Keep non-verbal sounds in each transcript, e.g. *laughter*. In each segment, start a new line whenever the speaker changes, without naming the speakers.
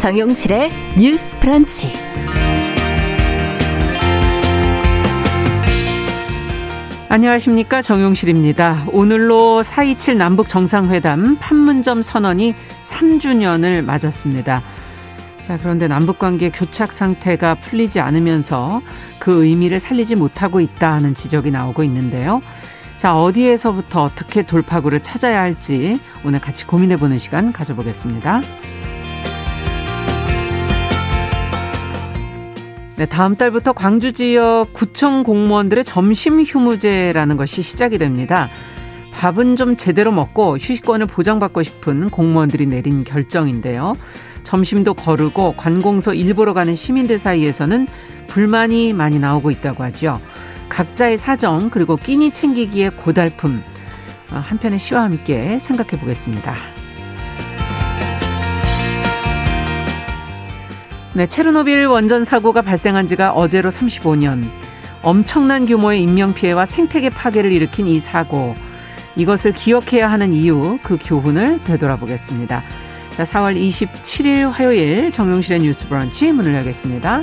정용실의 뉴스 프런치.
안녕하십니까 정용실입니다. 오늘로 4.27 남북 정상회담 판문점 선언이 3주년을 맞았습니다. 자, 그런데 남북 관계 교착 상태가 풀리지 않으면서 그 의미를 살리지 못하고 있다 하는 지적이 나오고 있는데요. 자, 어디에서부터 어떻게 돌파구를 찾아야 할지 오늘 같이 고민해 보는 시간 가져보겠습니다. 네, 다음 달부터 광주 지역 구청 공무원들의 점심 휴무제라는 것이 시작이 됩니다. 밥은 좀 제대로 먹고 휴식권을 보장받고 싶은 공무원들이 내린 결정인데요. 점심도 거르고 관공서 일보러 가는 시민들 사이에서는 불만이 많이 나오고 있다고 하죠. 각자의 사정 그리고 끼니 챙기기의 고달픔 어, 한편의 시와 함께 생각해 보겠습니다. 네, 체르노빌 원전 사고가 발생한 지가 어제로 35년. 엄청난 규모의 인명피해와 생태계 파괴를 일으킨 이 사고. 이것을 기억해야 하는 이유, 그 교훈을 되돌아보겠습니다. 자, 4월 27일 화요일 정용실의 뉴스 브런치 문을 열겠습니다.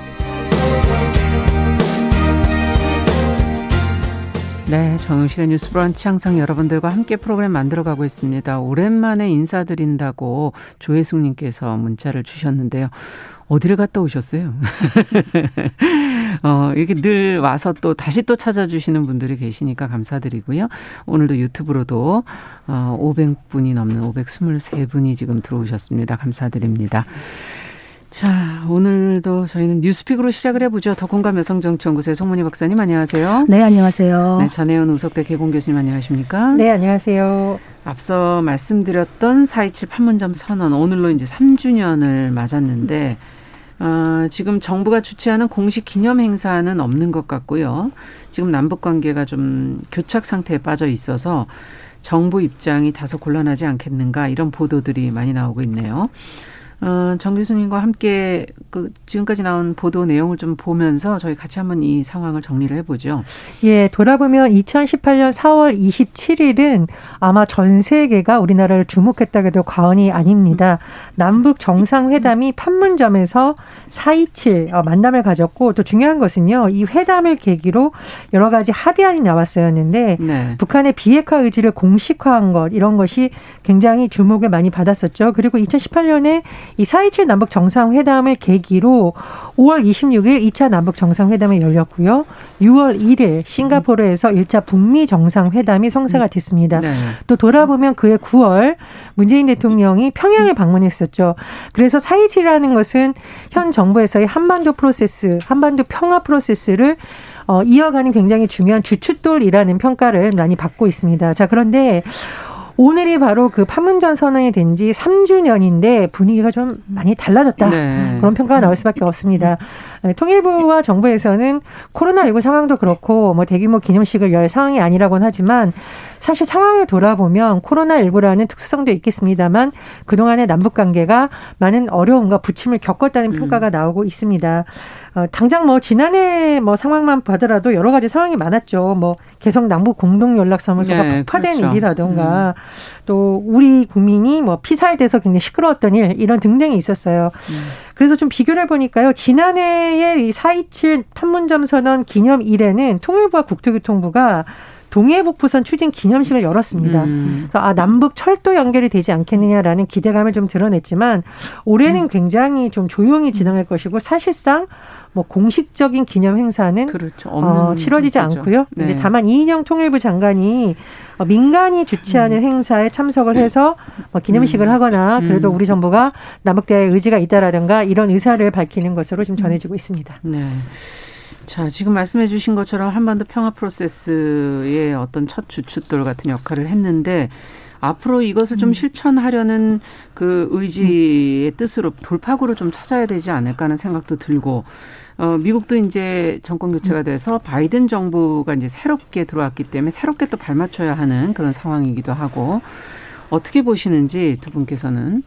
네, 정용실의 뉴스 브런치 항상 여러분들과 함께 프로그램 만들어가고 있습니다. 오랜만에 인사드린다고 조혜숙님께서 문자를 주셨는데요. 어디를 갔다 오셨어요? *laughs* 어, 이렇게 늘 와서 또 다시 또 찾아주시는 분들이 계시니까 감사드리고요. 오늘도 유튜브로도 어, 500분이 넘는 523분이 지금 들어오셨습니다. 감사드립니다. 자, 오늘도 저희는 뉴스픽으로 시작을 해보죠. 더 공감 여성정치연구소의 송문희 박사님 안녕하세요.
네, 안녕하세요.
네, 전혜연 우석대 개공 교수님 안녕하십니까?
네, 안녕하세요.
앞서 말씀드렸던 4.27 판문점 선언 오늘로 이제 3주년을 맞았는데 어, 지금 정부가 주최하는 공식 기념 행사는 없는 것 같고요. 지금 남북 관계가 좀 교착 상태에 빠져 있어서 정부 입장이 다소 곤란하지 않겠는가 이런 보도들이 많이 나오고 있네요. 어, 정 교수님과 함께 그 지금까지 나온 보도 내용을 좀 보면서 저희 같이 한번 이 상황을 정리를 해보죠.
예, 돌아보면 2018년 4월 27일은 아마 전 세계가 우리나라를 주목했다고 해도 과언이 아닙니다. 남북 정상회담이 판문점에서 4.27 어, 만남을 가졌고 또 중요한 것은요, 이 회담을 계기로 여러 가지 합의안이 나왔었는데 네. 북한의 비핵화 의지를 공식화한 것 이런 것이 굉장히 주목을 많이 받았었죠. 그리고 2018년에 이 4.27 남북 정상회담을 계기로 5월 26일 2차 남북 정상회담이 열렸고요. 6월 1일 싱가포르에서 1차 북미 정상회담이 성사가 됐습니다. 네. 또 돌아보면 그해 9월 문재인 대통령이 평양을 방문했었죠. 그래서 4.27이라는 것은 현 정부에서의 한반도 프로세스, 한반도 평화 프로세스를 어, 이어가는 굉장히 중요한 주춧돌이라는 평가를 많이 받고 있습니다. 자, 그런데 오늘이 바로 그 판문점 선언이 된 지 3주년인데 분위기가 좀 많이 달라졌다. 네. 그런 평가가 나올 수밖에 없습니다. 네, 통일부와 정부에서는 코로나19 상황도 그렇고 뭐 대규모 기념식을 열 상황이 아니라고는 하지만 사실 상황을 돌아보면 코로나19라는 특수성도 있겠습니다만 그동안의 남북 관계가 많은 어려움과 부침을 겪었다는 평가가 음. 나오고 있습니다. 어, 당장 뭐 지난해 뭐 상황만 봐더라도 여러 가지 상황이 많았죠. 뭐 개성 남북 공동 연락사무소가 네, 폭파된 그렇죠. 일이라던가 음. 또 우리 국민이 뭐 피살돼서 굉장히 시끄러웠던 일 이런 등등이 있었어요. 음. 그래서 좀 비교를 해보니까요. 지난해의 이4.27 판문점 선언 기념일에는 통일부와 국토교통부가 동해북부선 추진 기념식을 열었습니다. 음. 그래서 아 남북 철도 연결이 되지 않겠느냐라는 기대감을 좀 드러냈지만 올해는 음. 굉장히 좀 조용히 진행할 것이고 사실상 뭐 공식적인 기념 행사는 그렇죠. 어, 치러지지 거죠. 않고요. 네. 이제 다만 이인영 통일부 장관이 어, 민간이 주최하는 음. 행사에 참석을 해서 뭐 기념식을 음. 하거나 그래도 음. 우리 정부가 남북 대화의 의지가 있다라든가 이런 의사를 밝히는 것으로 지금 전해지고 있습니다. 네.
자, 지금 말씀해 주신 것처럼 한반도 평화 프로세스의 어떤 첫 주춧돌 같은 역할을 했는데 앞으로 이것을 좀 음. 실천하려는 그 의지의 뜻으로 돌파구를 좀 찾아야 되지 않을까 하는 생각도 들고 어, 미국도 이제 정권 교체가 돼서 바이든 정부가 이제 새롭게 들어왔기 때문에 새롭게 또 발맞춰야 하는 그런 상황이기도 하고 어떻게 보시는지 두 분께서는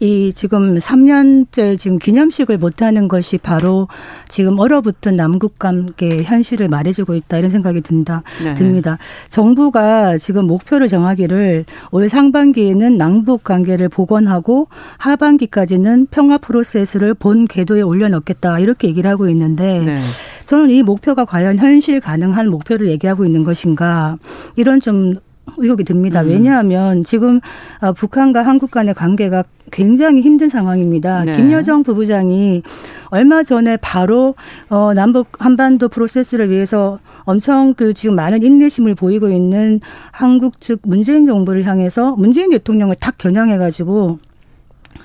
이 지금 3년째 지금 기념식을 못하는 것이 바로 지금 얼어붙은 남북 관계 현실을 말해주고 있다 이런 생각이 든다 네. 듭니다. 정부가 지금 목표를 정하기를 올 상반기에는 남북 관계를 복원하고 하반기까지는 평화 프로세스를 본 궤도에 올려놓겠다 이렇게 얘기를 하고 있는데 네. 저는 이 목표가 과연 현실 가능한 목표를 얘기하고 있는 것인가 이런 좀 의혹이 듭니다. 음. 왜냐하면 지금 어, 북한과 한국 간의 관계가 굉장히 힘든 상황입니다. 네. 김여정 부부장이 얼마 전에 바로 어 남북 한반도 프로세스를 위해서 엄청 그 지금 많은 인내심을 보이고 있는 한국 측 문재인 정부를 향해서 문재인 대통령을 탁 겨냥해 가지고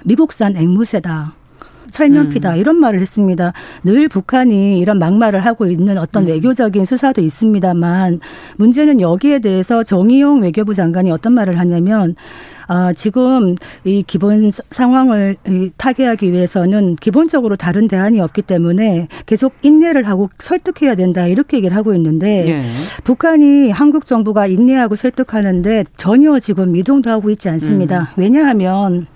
미국산 앵무새다. 철면피다 음. 이런 말을 했습니다. 늘 북한이 이런 막말을 하고 있는 어떤 음. 외교적인 수사도 있습니다만 문제는 여기에 대해서 정의용 외교부 장관이 어떤 말을 하냐면 아, 지금 이 기본 상황을 타개하기 위해서는 기본적으로 다른 대안이 없기 때문에 계속 인내를 하고 설득해야 된다 이렇게 얘기를 하고 있는데 예. 북한이 한국 정부가 인내하고 설득하는데 전혀 지금 미동도 하고 있지 않습니다. 음. 왜냐하면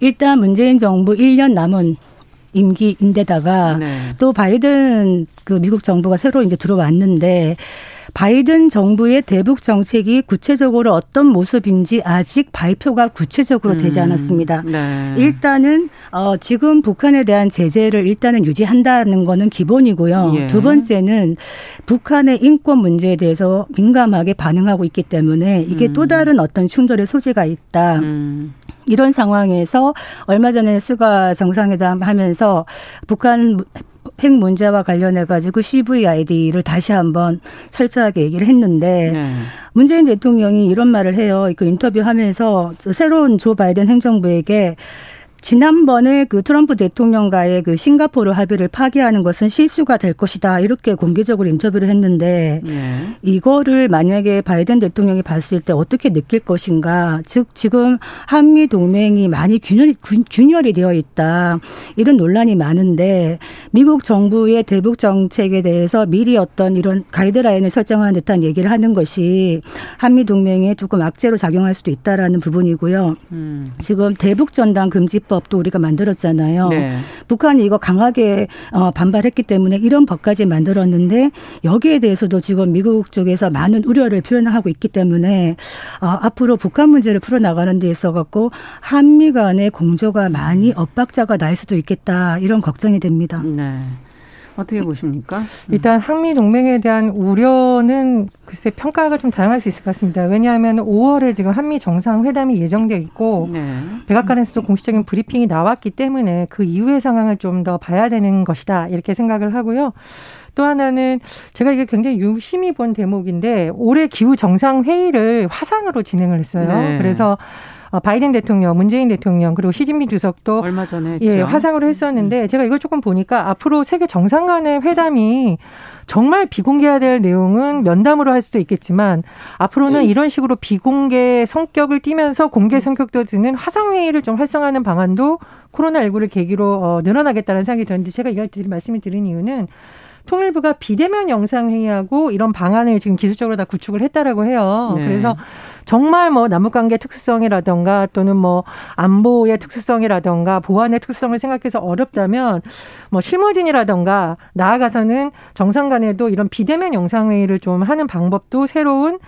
일단 문재인 정부 1년 남은 임기인데다가 네. 또 바이든 그 미국 정부가 새로 이제 들어왔는데 바이든 정부의 대북 정책이 구체적으로 어떤 모습인지 아직 발표가 구체적으로 되지 음. 않았습니다. 음, 네. 일단은 어 지금 북한에 대한 제재를 일단은 유지한다는 거는 기본이고요. 예. 두 번째는 북한의 인권 문제에 대해서 민감하게 반응하고 있기 때문에 이게 음. 또 다른 어떤 충돌의 소지가 있다. 음. 이런 상황에서 얼마 전에 스가 정상회담 하면서 북한 핵 문제와 관련해 가지고 CVID를 다시 한번 철저하게 얘기를 했는데 네. 문재인 대통령이 이런 말을 해요. 그 인터뷰하면서 새로운 조 바이든 행정부에게 지난번에 그 트럼프 대통령과의 그 싱가포르 합의를 파기하는 것은 실수가 될 것이다. 이렇게 공개적으로 인터뷰를 했는데 네. 이거를 만약에 바이든 대통령이 봤을 때 어떻게 느낄 것인가. 즉 지금 한미 동맹이 많이 균열, 균열이 되어 있다. 이런 논란이 많은데 미국 정부의 대북 정책에 대해서 미리 어떤 이런 가이드라인을 설정한 듯한 얘기를 하는 것이 한미 동맹에 조금 악재로 작용할 수도 있다라는 부분이고요. 음. 지금 대북 전단 금지 법도 우리가 만들었잖아요. 네. 북한이 이거 강하게 어, 반발했기 때문에 이런 법까지 만들었는데 여기에 대해서도 지금 미국 쪽에서 많은 우려를 표현하고 있기 때문에 어, 앞으로 북한 문제를 풀어나가는 데 있어 갖고 한미 간의 공조가 많이 엇박자가 날 수도 있겠다 이런 걱정이 됩니다. 네.
어떻게 보십니까?
일단 한미 동맹에 대한 우려는 글쎄 평가가 좀 다양할 수 있을 것 같습니다. 왜냐하면 5월에 지금 한미 정상회담이 예정돼 있고 네. 백악관에서도 공식적인 브리핑이 나왔기 때문에 그 이후의 상황을 좀 더 봐야 되는 것이다 이렇게 생각을 하고요. 또 하나는 제가 이게 굉장히 유심히 본 대목인데 올해 기후 정상 회의를 화상으로 진행을 했어요. 네. 그래서 어, 바이든 대통령, 문재인 대통령 그리고 시진핑 주석도
얼마 전에
예, 화상으로 했었는데 음. 제가 이걸 조금 보니까 앞으로 세계 정상 간의 회담이 정말 비공개해야 될 내용은 면담으로 할 수도 있겠지만 앞으로는 네. 이런 식으로 비공개 성격을 띠면서 공개 성격도 드는 화상 회의를 좀 활성화하는 방안도 코로나19를 계기로 어, 늘어나겠다는 생각이 드는데 제가 이걸 말씀을 드린 이유는 통일부가 비대면 영상 회의하고 이런 방안을 지금 기술적으로 다 구축을 했다라고 해요. 네. 그래서 정말 뭐 남북관계 특수성이라던가 또는 뭐 안보의 특수성이라던가 보안의 특수성을 생각해서 어렵다면 뭐 실무진이라던가 나아가서는 정상 간에도 이런 비대면 영상 회의를 좀 하는 방법도 새로운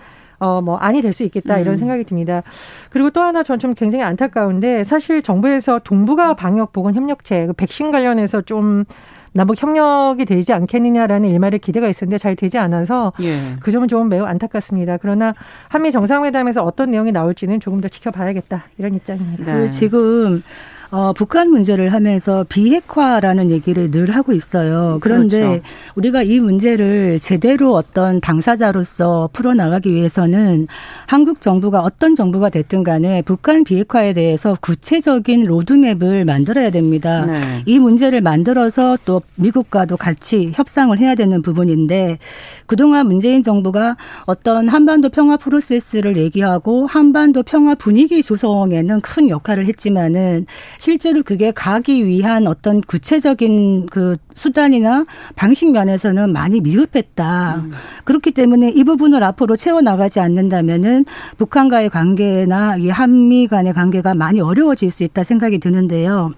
어, 뭐, 안이 될 수 있겠다, 이런 음. 생각이 듭니다. 그리고 또 하나 전 좀 굉장히 안타까운데, 사실 정부에서 동북아 방역 보건 협력체, 그 백신 관련해서 좀 남북 협력이 되지 않겠느냐라는 일말의 기대가 있었는데 잘 되지 않아서 예. 그 점은 좀 매우 안타깝습니다. 그러나 한미 정상회담에서 어떤 내용이 나올지는 조금 더 지켜봐야겠다 이런 입장입니다.
네. 그 지금 어, 북한 문제를 하면서 비핵화라는 얘기를 늘 하고 있어요. 그런데 그렇죠. 우리가 이 문제를 제대로 어떤 당사자로서 풀어나가기 위해서는 한국 정부가 어떤 정부가 됐든 간에 북한 비핵화에 대해서 구체적인 로드맵을 만들어야 됩니다. 네. 이 문제를 만들어서 또 미국과도 같이 협상을 해야 되는 부분인데 그동안 문재인 정부가 어떤 한반도 평화 프로세스를 얘기하고 한반도 평화 분위기 조성에는 큰 역할을 했지만은 실제로 그게 가기 위한 어떤 구체적인 그 수단이나 방식 면에서는 많이 미흡했다. 음. 그렇기 때문에 이 부분을 앞으로 채워나가지 않는다면은 북한과의 관계나 이 한미 간의 관계가 많이 어려워질 수 있다 생각이 드는데요.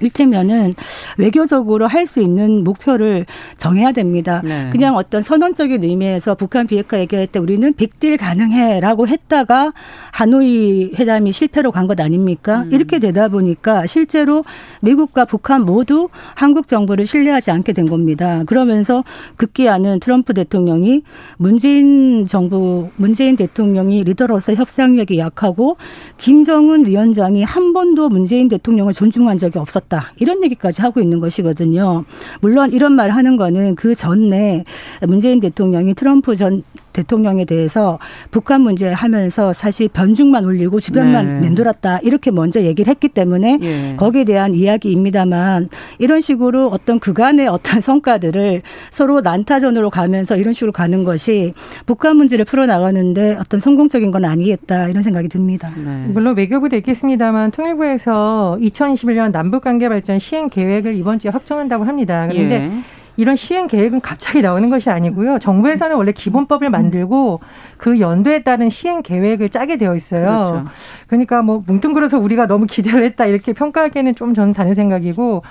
일테면은 외교적으로 할 수 있는 목표를 정해야 됩니다. 네. 그냥 어떤 선언적인 의미에서 북한 비핵화 얘기할 때 우리는 빅딜 가능해라고 했다가 하노이 회담이 실패로 간 것 아닙니까? 음. 이렇게 되다 보니까 실제로 미국과 북한 모두 한국 정부를 신뢰하지 않게 된 겁니다. 그러면서 급기야는 트럼프 대통령이 문재인 정부 문재인 대통령이 리더로서 협상력이 약하고 김정은 위원장이 한 번도 문재인 대통령을 존중한 적이 없었다. 있었다. 이런 얘기까지 하고 있는 것이거든요. 물론 이런 말 하는 거는 그 전에 문재인 대통령이 트럼프 전 대통령에 대해서 북한 문제 하면서 사실 변죽만 올리고 주변만 네. 맴돌았다. 이렇게 먼저 얘기를 했기 때문에 예. 거기에 대한 이야기입니다만 이런 식으로 어떤 그간의 어떤 성과들을 서로 난타전으로 가면서 이런 식으로 가는 것이 북한 문제를 풀어나가는데 어떤 성공적인 건 아니겠다. 이런 생각이 듭니다.
네. 물론 외교부도 있겠습니다만 통일부에서 2021년 남북 관계 발전 시행 계획을 이번 주에 확정한다고 합니다. 그런데 예. 이런 시행 계획은 갑자기 나오는 것이 아니고요. 정부에서는 원래 기본법을 만들고 그 연도에 따른 시행 계획을 짜게 되어 있어요. 그렇죠. 그러니까 뭐 뭉뚱그려서 우리가 너무 기대를 했다 이렇게 평가하기에는 좀 저는 다른 생각이고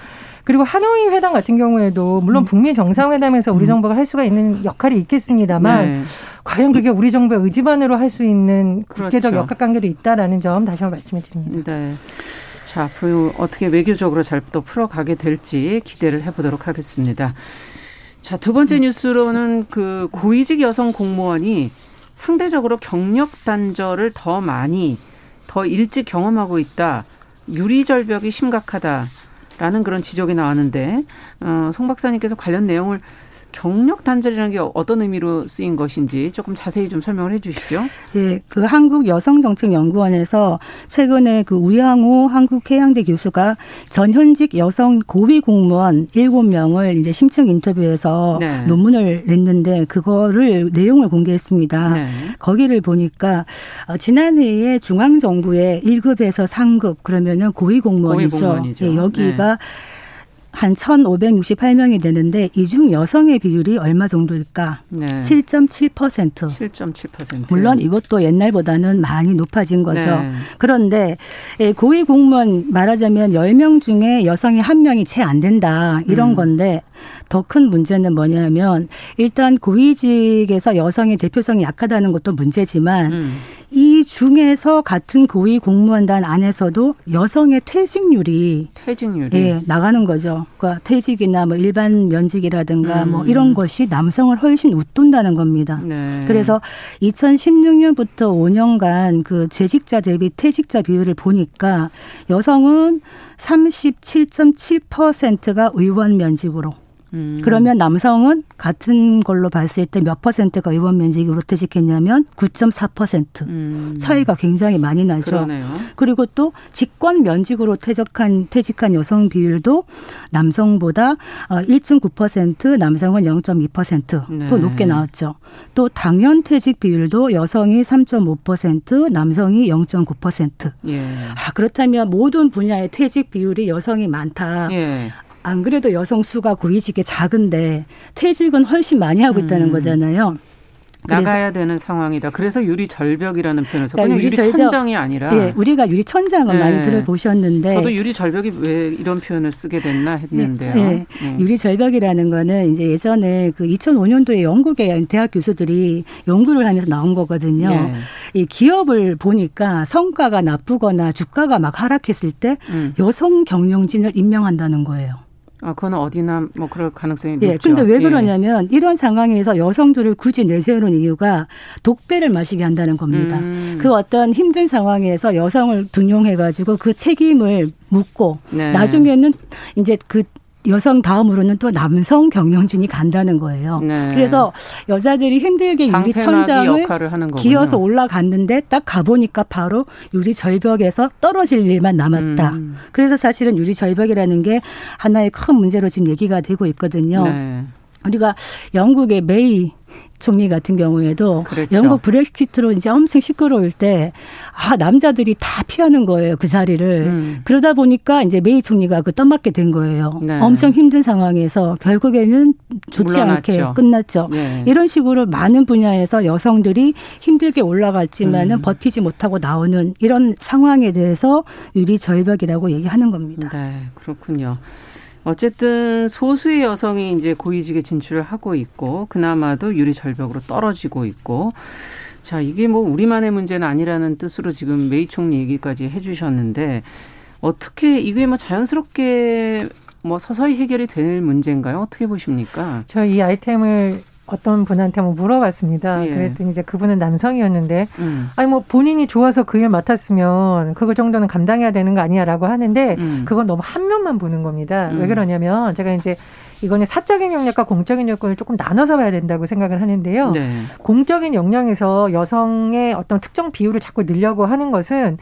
그리고 하노이 회담 같은 경우에도 물론 음. 북미 정상회담에서 우리 음. 정부가 할 수가 있는 역할이 있겠습니다만 네. 과연 그게 우리 정부의 의지만으로 할 수 있는 국제적 그렇죠. 역학관계도 있다라는 점 다시 한번 말씀을 드립니다. 네.
자, 앞으로 어떻게 외교적으로 잘 또 풀어가게 될지 기대를 해보도록 하겠습니다. 자, 두 번째 뉴스로는 그 고위직 여성 공무원이 상대적으로 경력 단절을 더 많이, 더 일찍 경험하고 있다. 유리절벽이 심각하다 라는 그런 지적이 나왔는데, 어, 송 박사님께서 관련 내용을 경력 단절이라는 게 어떤 의미로 쓰인 것인지 조금 자세히 좀 설명을 해 주시죠.
예, 그 한국 여성정책연구원에서 최근에 그 우양호 한국해양대 교수가 전 현직 여성 고위 공무원 일곱 명을 이제 심층 인터뷰에서 네. 논문을 냈는데 그거를 내용을 공개했습니다. 네. 거기를 보니까 어, 지난해에 중앙정부의 1급에서 3급 그러면은 고위 공무원이죠. 고위 공무원이죠. 예, 여기가 네. 한 1,568명이 되는데 이 중 여성의 비율이 얼마 정도일까? 네. 7.7%.
7.7%.
물론 이것도 옛날보다는 많이 높아진 거죠. 네. 그런데 예, 고위 공무원 말하자면 10명 중에 여성이 한 명이 채 안 된다. 이런 음. 건데 더 큰 문제는 뭐냐면 일단 고위직에서 여성의 대표성이 약하다는 것도 문제지만 음. 이 중에서 같은 고위 공무원단 안에서도 여성의 퇴직률이
퇴직률이
예, 나가는 거죠. 그러니까 퇴직이나 뭐 일반 면직이라든가 음. 뭐 이런 것이 남성을 훨씬 웃돈다는 겁니다. 네. 그래서 2016년부터 5년간 그 재직자 대비 퇴직자 비율을 보니까 여성은 37.7%가 의원 면직으로 음. 그러면 남성은 같은 걸로 봤을 때 몇 퍼센트가 의원 면직으로 퇴직했냐면 9.4% 음. 차이가 굉장히 많이 나죠. 그러네요. 그리고 또 직권 면직으로 퇴직한 퇴직한 여성 비율도 남성보다 1.9% 어, 남성은 0.2%또 네. 높게 나왔죠. 또 당연 퇴직 비율도 여성이 3.5% 남성이 0.9%. 예. 아, 그렇다면 모든 분야의 퇴직 비율이 여성이 많다. 예. 안 그래도 여성 수가 고위직에 작은데 퇴직은 훨씬 많이 하고 있다는 음. 거잖아요.
나가야 되는 상황이다. 그래서 유리 절벽이라는 표현을 썼군요. 그러니까 유리, 유리 천장이 아니라.
예, 우리가 유리 천장을 네. 많이 들어보셨는데.
저도 유리 절벽이 왜 이런 표현을 쓰게 됐나 했는데요. 예, 예.
예. 유리 절벽이라는 거는 이제 예전에 그 2005년도에 영국의 대학 교수들이 연구를 하면서 나온 거거든요. 예. 이 기업을 보니까 성과가 나쁘거나 주가가 막 하락했을 때 음. 여성 경영진을 임명한다는 거예요.
아, 그건 어디나 뭐 그럴 가능성이
예, 높죠. 근데 왜 예. 그러냐면 예. 이런 상황에서 여성들을 굳이 내세우는 이유가 독배를 마시게 한다는 겁니다. 음. 그 어떤 힘든 상황에서 여성을 등용해 가지고 그 책임을 묻고 네. 나중에는 이제 그 여성 다음으로는 또 남성 경영진이 간다는 거예요. 네. 그래서 여자들이 힘들게 유리 천장을 기어서 올라갔는데 딱 가보니까 바로 유리 절벽에서 떨어질 일만 남았다. 음. 그래서 사실은 유리 절벽이라는 게 하나의 큰 문제로 지금 얘기가 되고 있거든요. 네. 우리가 영국의 메이 총리 같은 경우에도 그랬죠. 영국 브렉시트로 이제 엄청 시끄러울 때, 아, 남자들이 다 피하는 거예요, 그 자리를. 음. 그러다 보니까 이제 메이 총리가 그 떠맡게 된 거예요. 네. 엄청 힘든 상황에서 결국에는 좋지 물러났죠. 않게 끝났죠. 네. 이런 식으로 많은 분야에서 여성들이 힘들게 올라갔지만은 음. 버티지 못하고 나오는 이런 상황에 대해서 유리 절벽이라고 얘기하는 겁니다.
네, 그렇군요. 어쨌든 소수의 여성이 이제 고위직에 진출을 하고 있고 그나마도 유리 절벽으로 떨어지고 있고 자 이게 뭐 우리만의 문제는 아니라는 뜻으로 지금 메이 총리 얘기까지 해주셨는데 어떻게 이게 뭐 자연스럽게 뭐 서서히 해결이 될 문제인가요? 어떻게 보십니까?
저 이 아이템을 어떤 분한테 한번 물어봤습니다. 예. 그랬더니 이제 그분은 남성이었는데, 음. 아니 뭐 본인이 좋아서 그 일 맡았으면 그거 정도는 감당해야 되는 거 아니야라고 하는데, 음. 그건 너무 한 면만 보는 겁니다. 음. 왜 그러냐면 제가 이제 이거는 사적인 역량과 공적인 역량을 조금 나눠서 봐야 된다고 생각을 하는데요. 네. 공적인 역량에서 여성의 어떤 특정 비율을 자꾸 늘려고 하는 것은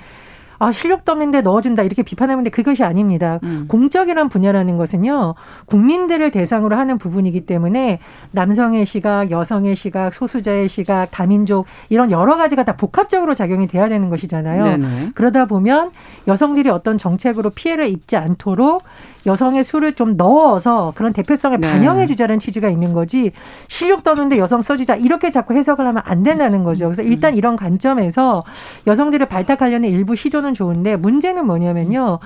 아, 실력도 없는데 넣어준다 이렇게 비판하는데 그것이 아닙니다. 음. 공적이란 분야라는 것은요 국민들을 대상으로 하는 부분이기 때문에 남성의 시각, 여성의 시각, 소수자의 시각, 다민족 이런 여러 가지가 다 복합적으로 작용이 돼야 되는 것이잖아요. 네네. 그러다 보면 여성들이 어떤 정책으로 피해를 입지 않도록 여성의 수를 좀 넣어서 그런 대표성을 네. 반영해 주자는 취지가 있는 거지 실력도 없는데 여성 써주자 이렇게 자꾸 해석을 하면 안 된다는 거죠. 그래서 일단 음. 이런 관점에서 여성들을 발탁하려는 일부 시도는 좋은데 문제는 뭐냐면요.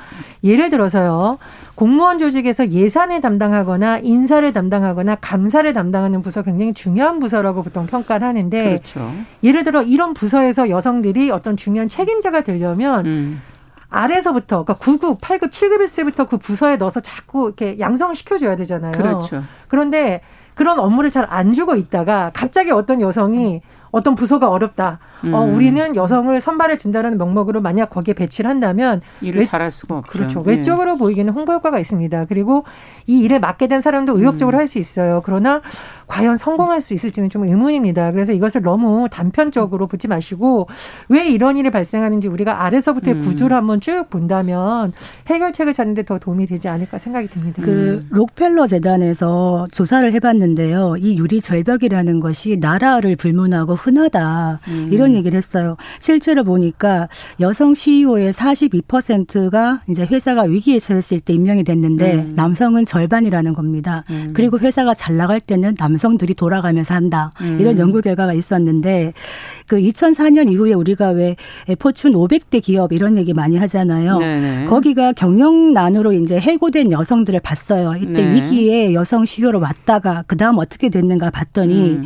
예를 들어서요. 공무원 조직에서 예산을 담당하거나 인사를 담당하거나 감사를 담당하는 부서 굉장히 중요한 부서라고 보통 평가를 하는데 그렇죠. 예를 들어 이런 부서에서 여성들이 어떤 중요한 책임자가 되려면 음. 아래서부터 그러니까 9급, 8급, 7급일 때부터 그 부서에 넣어서 자꾸 이렇게 양성을 시켜 줘야 되잖아요. 그렇죠. 그런데 그런 업무를 잘 안 주고 있다가 갑자기 어떤 여성이 어떤 부서가 어렵다. 어, 음. 어, 우리는 여성을 선발해 준다는 명목으로 만약 거기에 배치를 한다면
일을 외, 잘할 수가 없죠.
그렇죠. 네. 외적으로 보이기는 홍보 효과가 있습니다. 그리고 이 일에 맡게 된 사람도 의욕적으로 음. 할수 있어요. 그러나 과연 성공할 수 있을지는 좀 의문입니다. 그래서 이것을 너무 단편적으로 보지 마시고 왜 이런 일이 발생하는지 우리가 아래서부터의 음. 구조를 한번 쭉 본다면 해결책을 찾는데 더 도움이 되지 않을까 생각이 듭니다.
그 록펠러 재단에서 조사를 해봤는데요. 이 유리 절벽이라는 것이 나라를 불문하고 흔하다 음. 이런 얘기를 했어요. 실제로 보니까 여성 CEO의 42%가 이제 회사가 위기에 처했을 때 임명이 됐는데 음. 남성은 절반이라는 겁니다. 음. 그리고 회사가 잘 나갈 때는 남 남성들이 돌아가면서 한다. 음. 이런 연구 결과가 있었는데 그 2004년 이후에 우리가 왜 포춘 500대 기업 이런 얘기 많이 하잖아요. 네네. 거기가 경영난으로 이제 해고된 여성들을 봤어요. 이때 네. 위기에 여성 CEO로 왔다가 그다음 어떻게 됐는가 봤더니 음.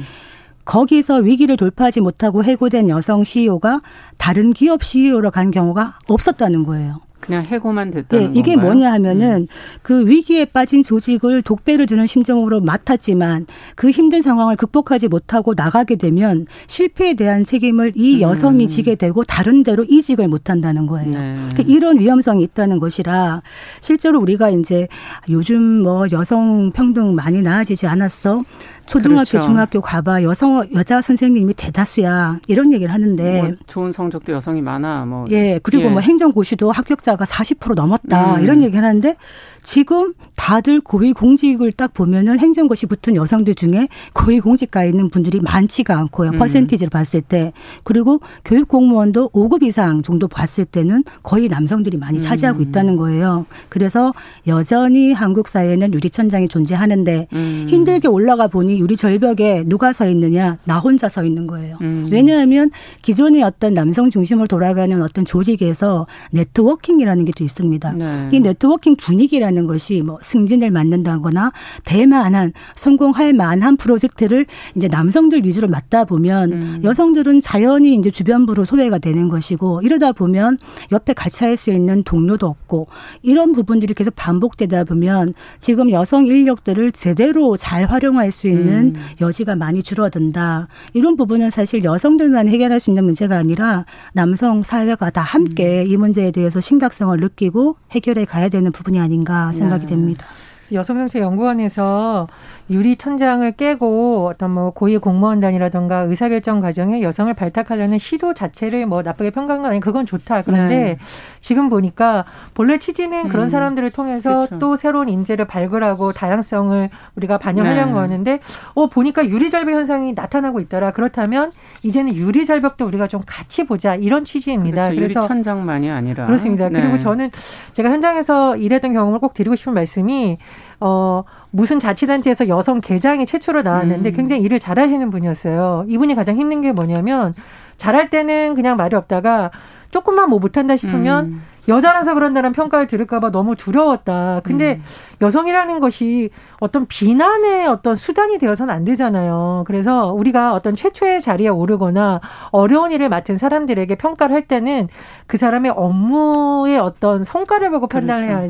거기서 위기를 돌파하지 못하고 해고된 여성 CEO가 다른 기업 CEO로 간 경우가 없었다는 거예요.
그냥 해고만 됐다는
네, 이게
건가요?
뭐냐 하면은 음. 그 위기에 빠진 조직을 독배를 주는 심정으로 맡았지만 그 힘든 상황을 극복하지 못하고 나가게 되면 실패에 대한 책임을 이 음. 여성이 음. 지게 되고 다른 데로 이직을 못 한다는 거예요. 네. 그러니까 이런 위험성이 있다는 것이라 실제로 우리가 이제 요즘 뭐 여성 평등 많이 나아지지 않았어. 초등학교, 그렇죠. 중학교 가봐 여성 여자 선생님이 대다수야 이런 얘기를 하는데 뭐
좋은 성적도 여성이 많아. 뭐
예, 그리고 예. 뭐 행정고시도 합격자 숫자가 40% 넘었다 음. 이런 얘기 하는데 지금 다들 고위공직을 딱 보면은 행정고시 붙은 여성들 중에 고위공직가에 있는 분들이 많지가 않고요. 음. 퍼센티지를 봤을 때. 그리고 교육공무원도 5급 이상 정도 봤을 때는 거의 남성들이 많이 차지하고 음. 있다는 거예요. 그래서 여전히 한국 사회에는 유리천장이 존재하는데 음. 힘들게 올라가 보니 유리 절벽에 누가 서 있느냐? 나 혼자 서 있는 거예요. 음. 왜냐하면 기존의 어떤 남성 중심으로 돌아가는 어떤 조직에서 네트워킹 네트워킹이라는 게 또 있습니다. 네. 이 네트워킹 분위기라는 것이 뭐 승진을 맡는다거나 대만한 성공할 만한 프로젝트를 이제 남성들 위주로 맡다 보면 음. 여성들은 자연히 이제 주변부로 소외가 되는 것이고 이러다 보면 옆에 같이 할 수 있는 동료도 없고 이런 부분들이 계속 반복되다 보면 지금 여성 인력들을 제대로 잘 활용할 수 있는 음. 여지가 많이 줄어든다. 이런 부분은 사실 여성들만 해결할 수 있는 문제가 아니라 남성 사회가 다 함께 음. 이 문제에 대해서 심각성을 느끼고 해결해 가야 되는 부분이 아닌가 생각이 네. 됩니다.
여성정책연구원에서 유리 천장을 깨고 어떤 뭐 고위 공무원단이라든가 의사결정 과정에 여성을 발탁하려는 시도 자체를 뭐 나쁘게 평가한 건 아니 그건 좋다. 그런데 네. 지금 보니까 본래 취지는 그런 음. 사람들을 통해서 그렇죠. 또 새로운 인재를 발굴하고 다양성을 우리가 반영하려는 네. 거였는데 어 보니까 유리절벽 현상이 나타나고 있더라. 그렇다면 이제는 유리절벽도 우리가 좀 같이 보자 이런 취지입니다.
그렇죠. 그래서 천장만이 아니라
그렇습니다. 네. 그리고 저는 제가 현장에서 일했던 경험을 꼭 드리고 싶은 말씀이 어 무슨 자치단체에서 여성 개장이 최초로 나왔는데 음. 굉장히 일을 잘하시는 분이었어요. 이분이 가장 힘든 게 뭐냐면 잘할 때는 그냥 말이 없다가 조금만 뭐 못한다 싶으면 음. 여자라서 그런다는 평가를 들을까봐 너무 두려웠다. 근데 음. 여성이라는 것이 어떤 비난의 어떤 수단이 되어서는 안 되잖아요. 그래서 우리가 어떤 최초의 자리에 오르거나 어려운 일을 맡은 사람들에게 평가를 할 때는 그 사람의 업무의 어떤 성과를 보고 판단을 그렇죠.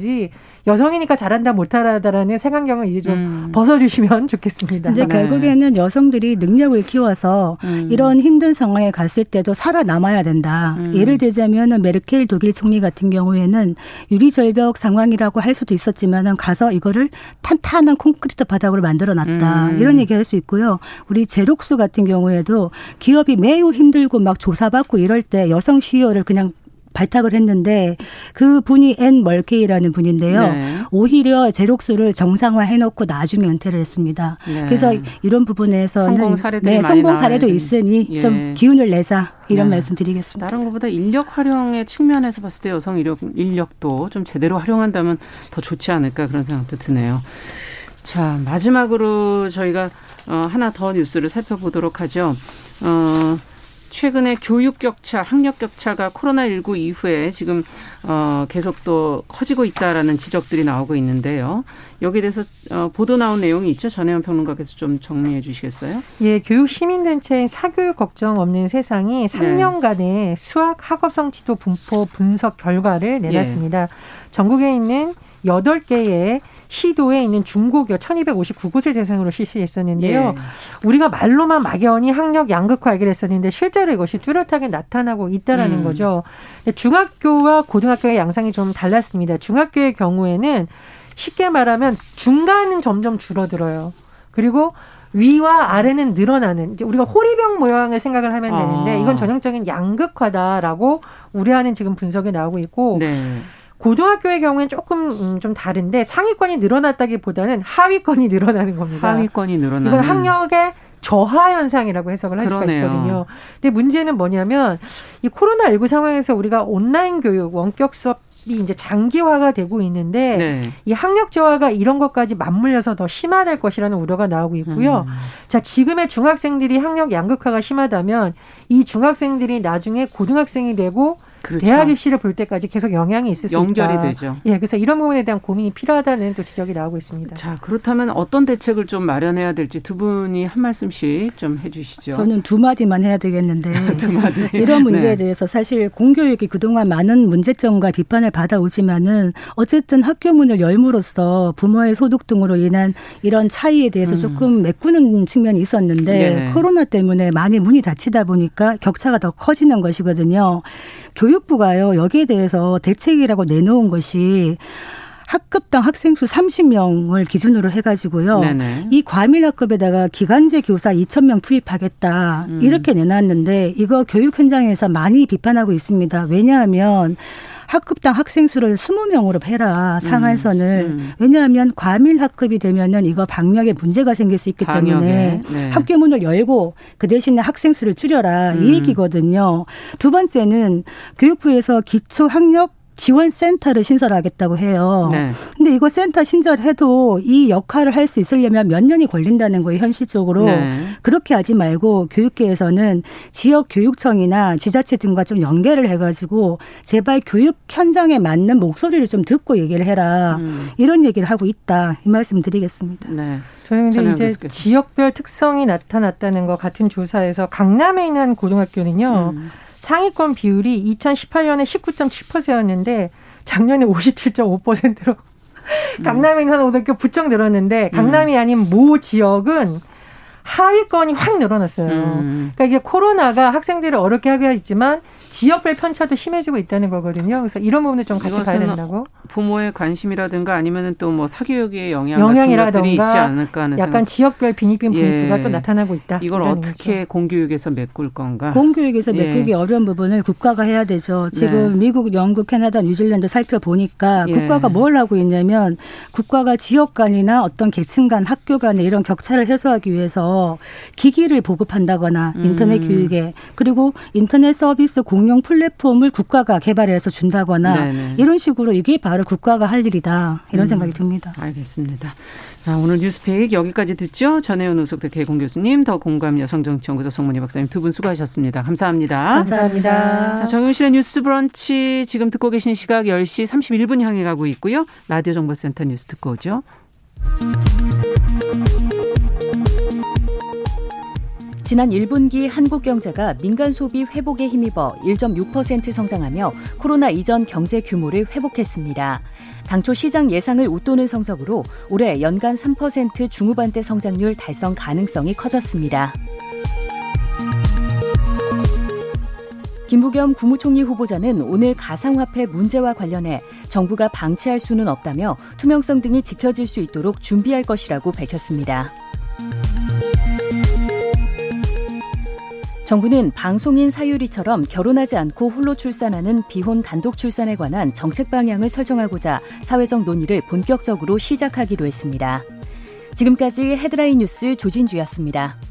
여성이니까 잘한다 못하다라는 생각경을 이제 좀 음. 벗어주시면 좋겠습니다.
근데 네. 결국에는 여성들이 능력을 키워서 음. 이런 힘든 상황에 갔을 때도 살아남아야 된다. 음. 예를 들자면 메르켈 독일 총리 같은 경우에는 유리절벽 상황이라고 할 수도 있었지만 가서 이거를 탄탄한 콘크리트 바닥으로 만들어 놨다. 음. 이런 얘기 할 수 있고요. 우리 제록스 같은 경우에도 기업이 매우 힘들고 막 조사받고 이럴 때 여성 CEO를 그냥 발탁을 했는데 그 분이 앤 멀케이라는 분인데요. 네. 오히려 제록스를 정상화 해놓고 나중에 은퇴를 했습니다. 네. 그래서 이런 부분에서는
성공 사례도
네, 성공 사례도 있으니 예. 좀 기운을 내자 이런 네. 말씀 드리겠습니다.
다른 것보다 인력 활용의 측면에서 봤을 때 여성 인력, 인력도 좀 제대로 활용한다면 더 좋지 않을까 그런 생각도 드네요. 자 마지막으로 저희가 어, 하나 더 뉴스를 살펴보도록 하죠. 어, 최근에 교육 격차, 학력 격차가 코로나19 이후에 지금 어 계속 또 커지고 있다라는 지적들이 나오고 있는데요. 여기에 대해서 어 보도 나온 내용이 있죠. 전혜원 평론가께서 좀 정리해 주시겠어요?
예, 교육 시민 단체인 사교육 걱정 없는 세상이 3년간의 네. 수학 학업 성취도 분포 분석 결과를 내놨습니다. 예. 전국에 있는 8개의 시도에 있는 중고교 1259곳을 대상으로 실시했었는데요. 예. 우리가 말로만 막연히 학력 양극화 얘기를 했었는데 실제로 이것이 뚜렷하게 나타나고 있다라는 음. 거죠. 중학교와 고등학교의 양상이 좀 달랐습니다. 중학교의 경우에는 쉽게 말하면 중간은 점점 줄어들어요. 그리고 위와 아래는 늘어나는 이제 우리가 호리병 모양을 생각을 하면 되는데 아. 이건 전형적인 양극화다라고 우려하는 지금 분석이 나오고 있고 네. 고등학교의 경우에는 조금 음, 좀 다른데 상위권이 늘어났다기보다는 하위권이 늘어나는 겁니다.
하위권이 늘어나는.
이건 학력의 저하 현상이라고 해석을 할 그러네요. 수가 있거든요. 근데 문제는 뭐냐면 이 코로나 19 상황에서 우리가 온라인 교육, 원격 수업 이 이제 장기화가 되고 있는데 네. 이 학력 저하가 이런 것까지 맞물려서 더 심화될 것이라는 우려가 나오고 있고요. 음. 자, 지금의 중학생들이 학력 양극화가 심하다면 이 중학생들이 나중에 고등학생이 되고 그렇죠. 대학 입시를 볼 때까지 계속 영향이 있을 수
연결이 있다. 되죠.
예, 그래서 이런 부분에 대한 고민이 필요하다는 또 지적이 나오고 있습니다.
자, 그렇다면 어떤 대책을 좀 마련해야 될지 두 분이 한 말씀씩 좀 해주시죠.
저는 두 마디만 해야 되겠는데 *laughs* 두 마디. 이런 문제에 네. 대해서 사실 공교육이 그동안 많은 문제점과 비판을 받아오지만은 어쨌든 학교 문을 열므로써 부모의 소득 등으로 인한 이런 차이에 대해서 음. 조금 메꾸는 측면이 있었는데 네. 코로나 때문에 많이 문이 닫히다 보니까 격차가 더 커지는 것이거든요. 교육부가요 여기에 대해서 대책이라고 내놓은 것이 학급당 학생 수 30명을 기준으로 해가지고요. 네네. 이 과밀 학급에다가 기간제 교사 2천 명 투입하겠다 음. 이렇게 내놨는데 이거 교육 현장에서 많이 비판하고 있습니다. 왜냐하면 학급당 학생 수를 20명으로 해라 상한선을 음, 음. 왜냐하면 과밀 학급이 되면은 이거 방역에 문제가 생길 수 있기 방역에, 때문에 네. 학교 문을 열고 그 대신에 학생 수를 줄여라 이 음. 얘기거든요. 두 번째는 교육부에서 기초 학력 지원센터를 신설하겠다고 해요. 네. 근데 이거 센터 신설해도 이 역할을 할 수 있으려면 몇 년이 걸린다는 거예요, 현실적으로. 네. 그렇게 하지 말고 교육계에서는 지역 교육청이나 지자체 등과 좀 연계를 해가지고 제발 교육 현장에 맞는 목소리를 좀 듣고 얘기를 해라. 음. 이런 얘기를 하고 있다. 이 말씀 드리겠습니다. 네.
저는 근데 이제. 지역별 특성이 나타났다는 것 같은 조사에서 강남에 있는 고등학교는요. 음. 상위권 비율이 2018년에 19.7%였는데 작년에 57.5%로 음. 강남에 있는 고등학교 부쩍 늘었는데 강남이 아닌 모 지역은 하위권이 확 늘어났어요. 음. 그러니까 이게 코로나가 학생들을 어렵게 하게 했지만 지역별 편차도 심해지고 있다는 거거든요. 그래서 이런 부분을 좀 같이 가야 된다고.
부모의 관심이라든가 아니면은 또 뭐 사교육의 영향 영향이라든가 있지 않을까 하는
약간 생각. 지역별 빈익빈 분위기가 예. 또 나타나고 있다.
이걸 어떻게 거죠. 공교육에서 메꿀 건가?
공교육에서 예. 메꾸기 어려운 부분을 국가가 해야 되죠. 지금 네. 미국, 영국, 캐나다, 뉴질랜드 살펴보니까 예. 국가가 뭘 하고 있냐면 국가가 지역 간이나 어떤 계층 간 학교 간의 이런 격차를 해소하기 위해서 기기를 보급한다거나 인터넷 음. 교육에 그리고 인터넷 서비스 공 공용 플랫폼을 국가가 개발해서 준다거나 네네. 이런 식으로 이게 바로 국가가 할 일이다 이런 음, 생각이 듭니다.
알겠습니다. 자, 오늘 뉴스페이크 여기까지 듣죠. 전혜연 우석대 개공 교수님, 더 공감 여성정치연구소 송문희 박사님 두 분 수고하셨습니다. 감사합니다.
감사합니다.
자, 정윤실의 뉴스 브런치 지금 듣고 계신 시각 10시 31분 향해 가고 있고요. 라디오 정보센터 뉴스 듣고 오죠.
지난 1분기 한국 경제가 민간 소비 회복에 힘입어 1.6% 성장하며 코로나 이전 경제 규모를 회복했습니다. 당초 시장 예상을 웃도는 성적으로 올해 연간 3% 중후반대 성장률 달성 가능성이 커졌습니다. 김부겸 국무총리 후보자는 오늘 가상화폐 문제와 관련해 정부가 방치할 수는 없다며 투명성 등이 지켜질 수 있도록 준비할 것이라고 밝혔습니다. 정부는 방송인 사유리처럼 결혼하지 않고 홀로 출산하는 비혼 단독 출산에 관한 정책 방향을 설정하고자 사회적 논의를 본격적으로 시작하기로 했습니다. 지금까지 헤드라인 뉴스 조진주였습니다.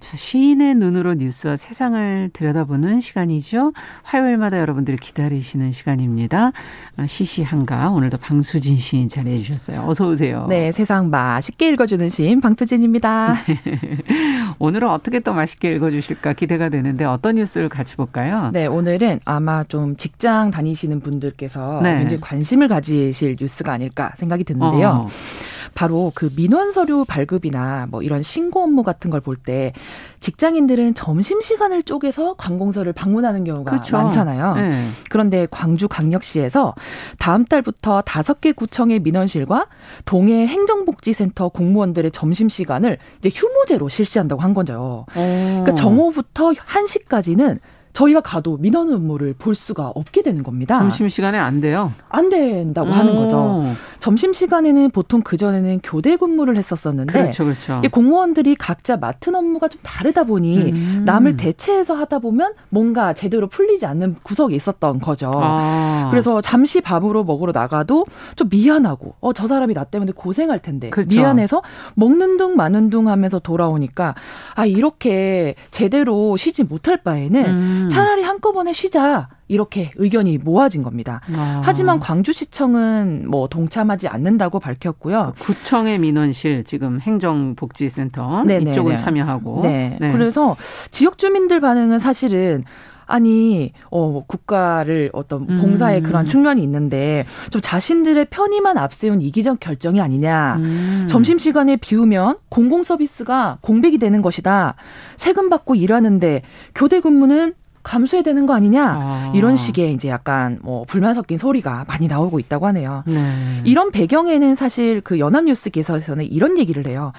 자, 시인의 눈으로 뉴스와 세상을 들여다보는 시간이죠. 화요일마다 여러분들이 기다리시는 시간입니다. 아, 시시한가 오늘도 방수진 시인 자리해 주셨어요. 어서 오세요.
네, 세상 맛있게 읽어주는 시인 방수진입니다. 네. *laughs*
오늘은 어떻게 또 맛있게 읽어주실까 기대가 되는데 어떤 뉴스를 같이 볼까요?
네, 오늘은 아마 좀 직장 다니시는 분들께서 네. 굉장히 관심을 가지실 뉴스가 아닐까 생각이 드는데요. 어. 바로 그 민원 서류 발급이나 뭐 이런 신고 업무 같은 걸 볼 때 직장인들은 점심 시간을 쪼개서 관공서를 방문하는 경우가 그렇죠. 많잖아요. 네. 그런데 광주 광역시에서 다음 달부터 다섯 개 구청의 민원실과 동해 행정복지센터 공무원들의 점심 시간을 이제 휴무제로 실시한다고 한 거죠. 오. 그러니까 정오부터 1시까지는 저희가 가도 민원 업무를 볼 수가 없게 되는 겁니다.
점심 시간에 안 돼요?
안 된다고 오. 하는 거죠. 점심 시간에는 보통 그 전에는 교대 근무를 했었었는데
그렇죠, 그렇죠.
이 공무원들이 각자 맡은 업무가 좀 다르다 보니 음. 남을 대체해서 하다 보면 뭔가 제대로 풀리지 않는 구석이 있었던 거죠. 아. 그래서 잠시 밥으로 먹으러 나가도 좀 미안하고 어 저 사람이 나 때문에 고생할 텐데 그렇죠. 미안해서 먹는 둥 마는 둥 하면서 돌아오니까 아 이렇게 제대로 쉬지 못할 바에는 음. 음. 차라리 한꺼번에 쉬자. 이렇게 의견이 모아진 겁니다. 아. 하지만 광주시청은 뭐 동참하지 않는다고 밝혔고요.
구청의 민원실 지금 행정복지센터 네네네. 이쪽은 참여하고.
네. 네. 그래서 지역 주민들 반응은 사실은 아니 어 국가를 어떤 봉사의 음. 그런 측면이 있는데 좀 자신들의 편의만 앞세운 이기적 결정이 아니냐. 음. 점심 시간에 비우면 공공 서비스가 공백이 되는 것이다. 세금 받고 일하는데 교대 근무는 감수해야 되는 거 아니냐 아. 이런 식의 이제 약간 뭐 불만 섞인 소리가 많이 나오고 있다고 하네요. 네. 이런 배경에는 사실 그 연합뉴스 기사에서는 이런 얘기를 해요.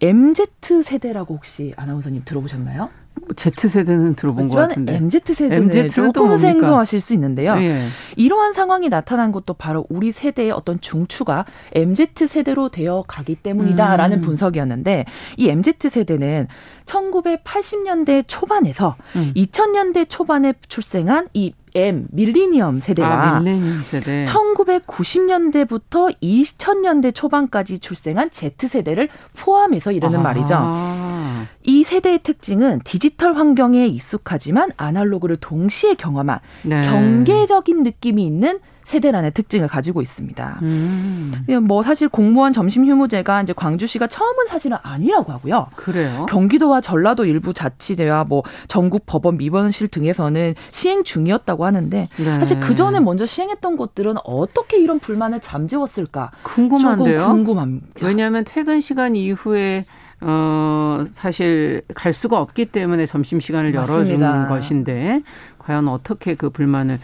MZ 세대라고 혹시 아나운서님 들어보셨나요?
Z 세대는 들어본 것 같은데
MZ 세대는 MZ는 조금 생소하실 수 있는데요. 예. 이러한 상황이 나타난 것도 바로 우리 세대의 어떤 중추가 MZ 세대로 되어 가기 때문이다라는 음. 분석이었는데 이 MZ 세대는 1980년대 초반에서 음. 2000년대 초반에 출생한 이 M 밀리니엄 세대와 아, 밀레니엄 세대. 1990년대부터 2000년대 초반까지 출생한 Z 세대를 포함해서 이르는 아. 말이죠. 이 세대의 특징은 디지털 환경에 익숙하지만 아날로그를 동시에 경험한 네. 경계적인 느낌이 있는 세대라는 특징을 가지고 있습니다. 음. 뭐 사실 공무원 점심 휴무제가 이제 광주시가 처음은 사실은 아니라고 하고요.
그래요?
경기도와 전라도 일부 자치제와 뭐 전국 법원 미번실 등에서는 시행 중이었다고 하는데 네. 사실 그 전에 먼저 시행했던 곳들은 어떻게 이런 불만을 잠재웠을까
궁금한데요.
궁금합니다.
왜냐하면 퇴근 시간 이후에 어, 사실 갈 수가 없기 때문에 점심시간을 열어주는 것인데, 과연 어떻게 그 불만을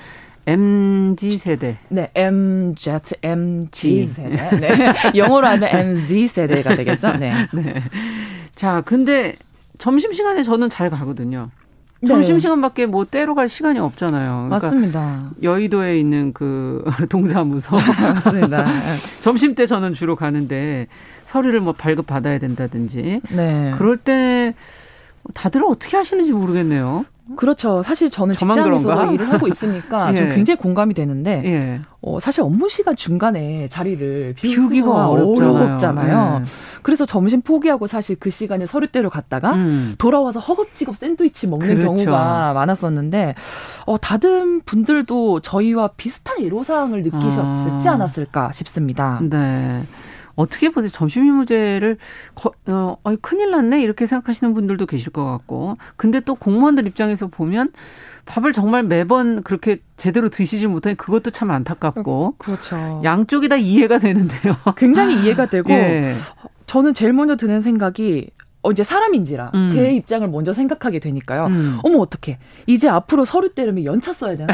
MG 세대.
네, MZ, MG 세대. 네. *laughs* 영어로 하면 MZ 세대가 되겠죠. 네. *laughs* 네.
자, 근데 점심 시간에 저는 잘 가거든요. 네. 점심 시간밖에 뭐 때로 갈 시간이 없잖아요.
그러니까 맞습니다.
여의도에 있는 그 *laughs* 동사무소. 맞습니다. 점심 때 저는 주로 가는데 서류를 뭐 발급 받아야 된다든지. 네. 그럴 때 다들 어떻게 하시는지 모르겠네요.
그렇죠. 사실 저는 직장에서 일을 하고 있으니까 *laughs* 예. 좀 굉장히 공감이 되는데 예. 어, 사실 업무 시간 중간에 자리를 비우기가 어렵잖아요. 예. 그래서 점심 포기하고 사실 그 시간에 서류대로 갔다가 음. 돌아와서 허겁지겁 샌드위치 먹는 그렇죠. 경우가 많았었는데 어, 다른 분들도 저희와 비슷한 애로사항을 느끼셨지 아. 않았을까 싶습니다.
네. 어떻게 보세요? 점심휴무제를 거, 어, 어이, 큰일 났네 이렇게 생각하시는 분들도 계실 것 같고, 근데 또 공무원들 입장에서 보면 밥을 정말 매번 그렇게 제대로 드시지 못하니 그것도 참 안타깝고,
그렇죠.
양쪽이 다 이해가 되는데요.
굉장히 이해가 되고, *laughs* 예. 저는 제일 먼저 드는 생각이 어, 이제 사람인지라 음. 제 입장을 먼저 생각하게 되니까요. 음. 어머 어떻게 이제 앞으로 서류 때르면 연차 써야 되나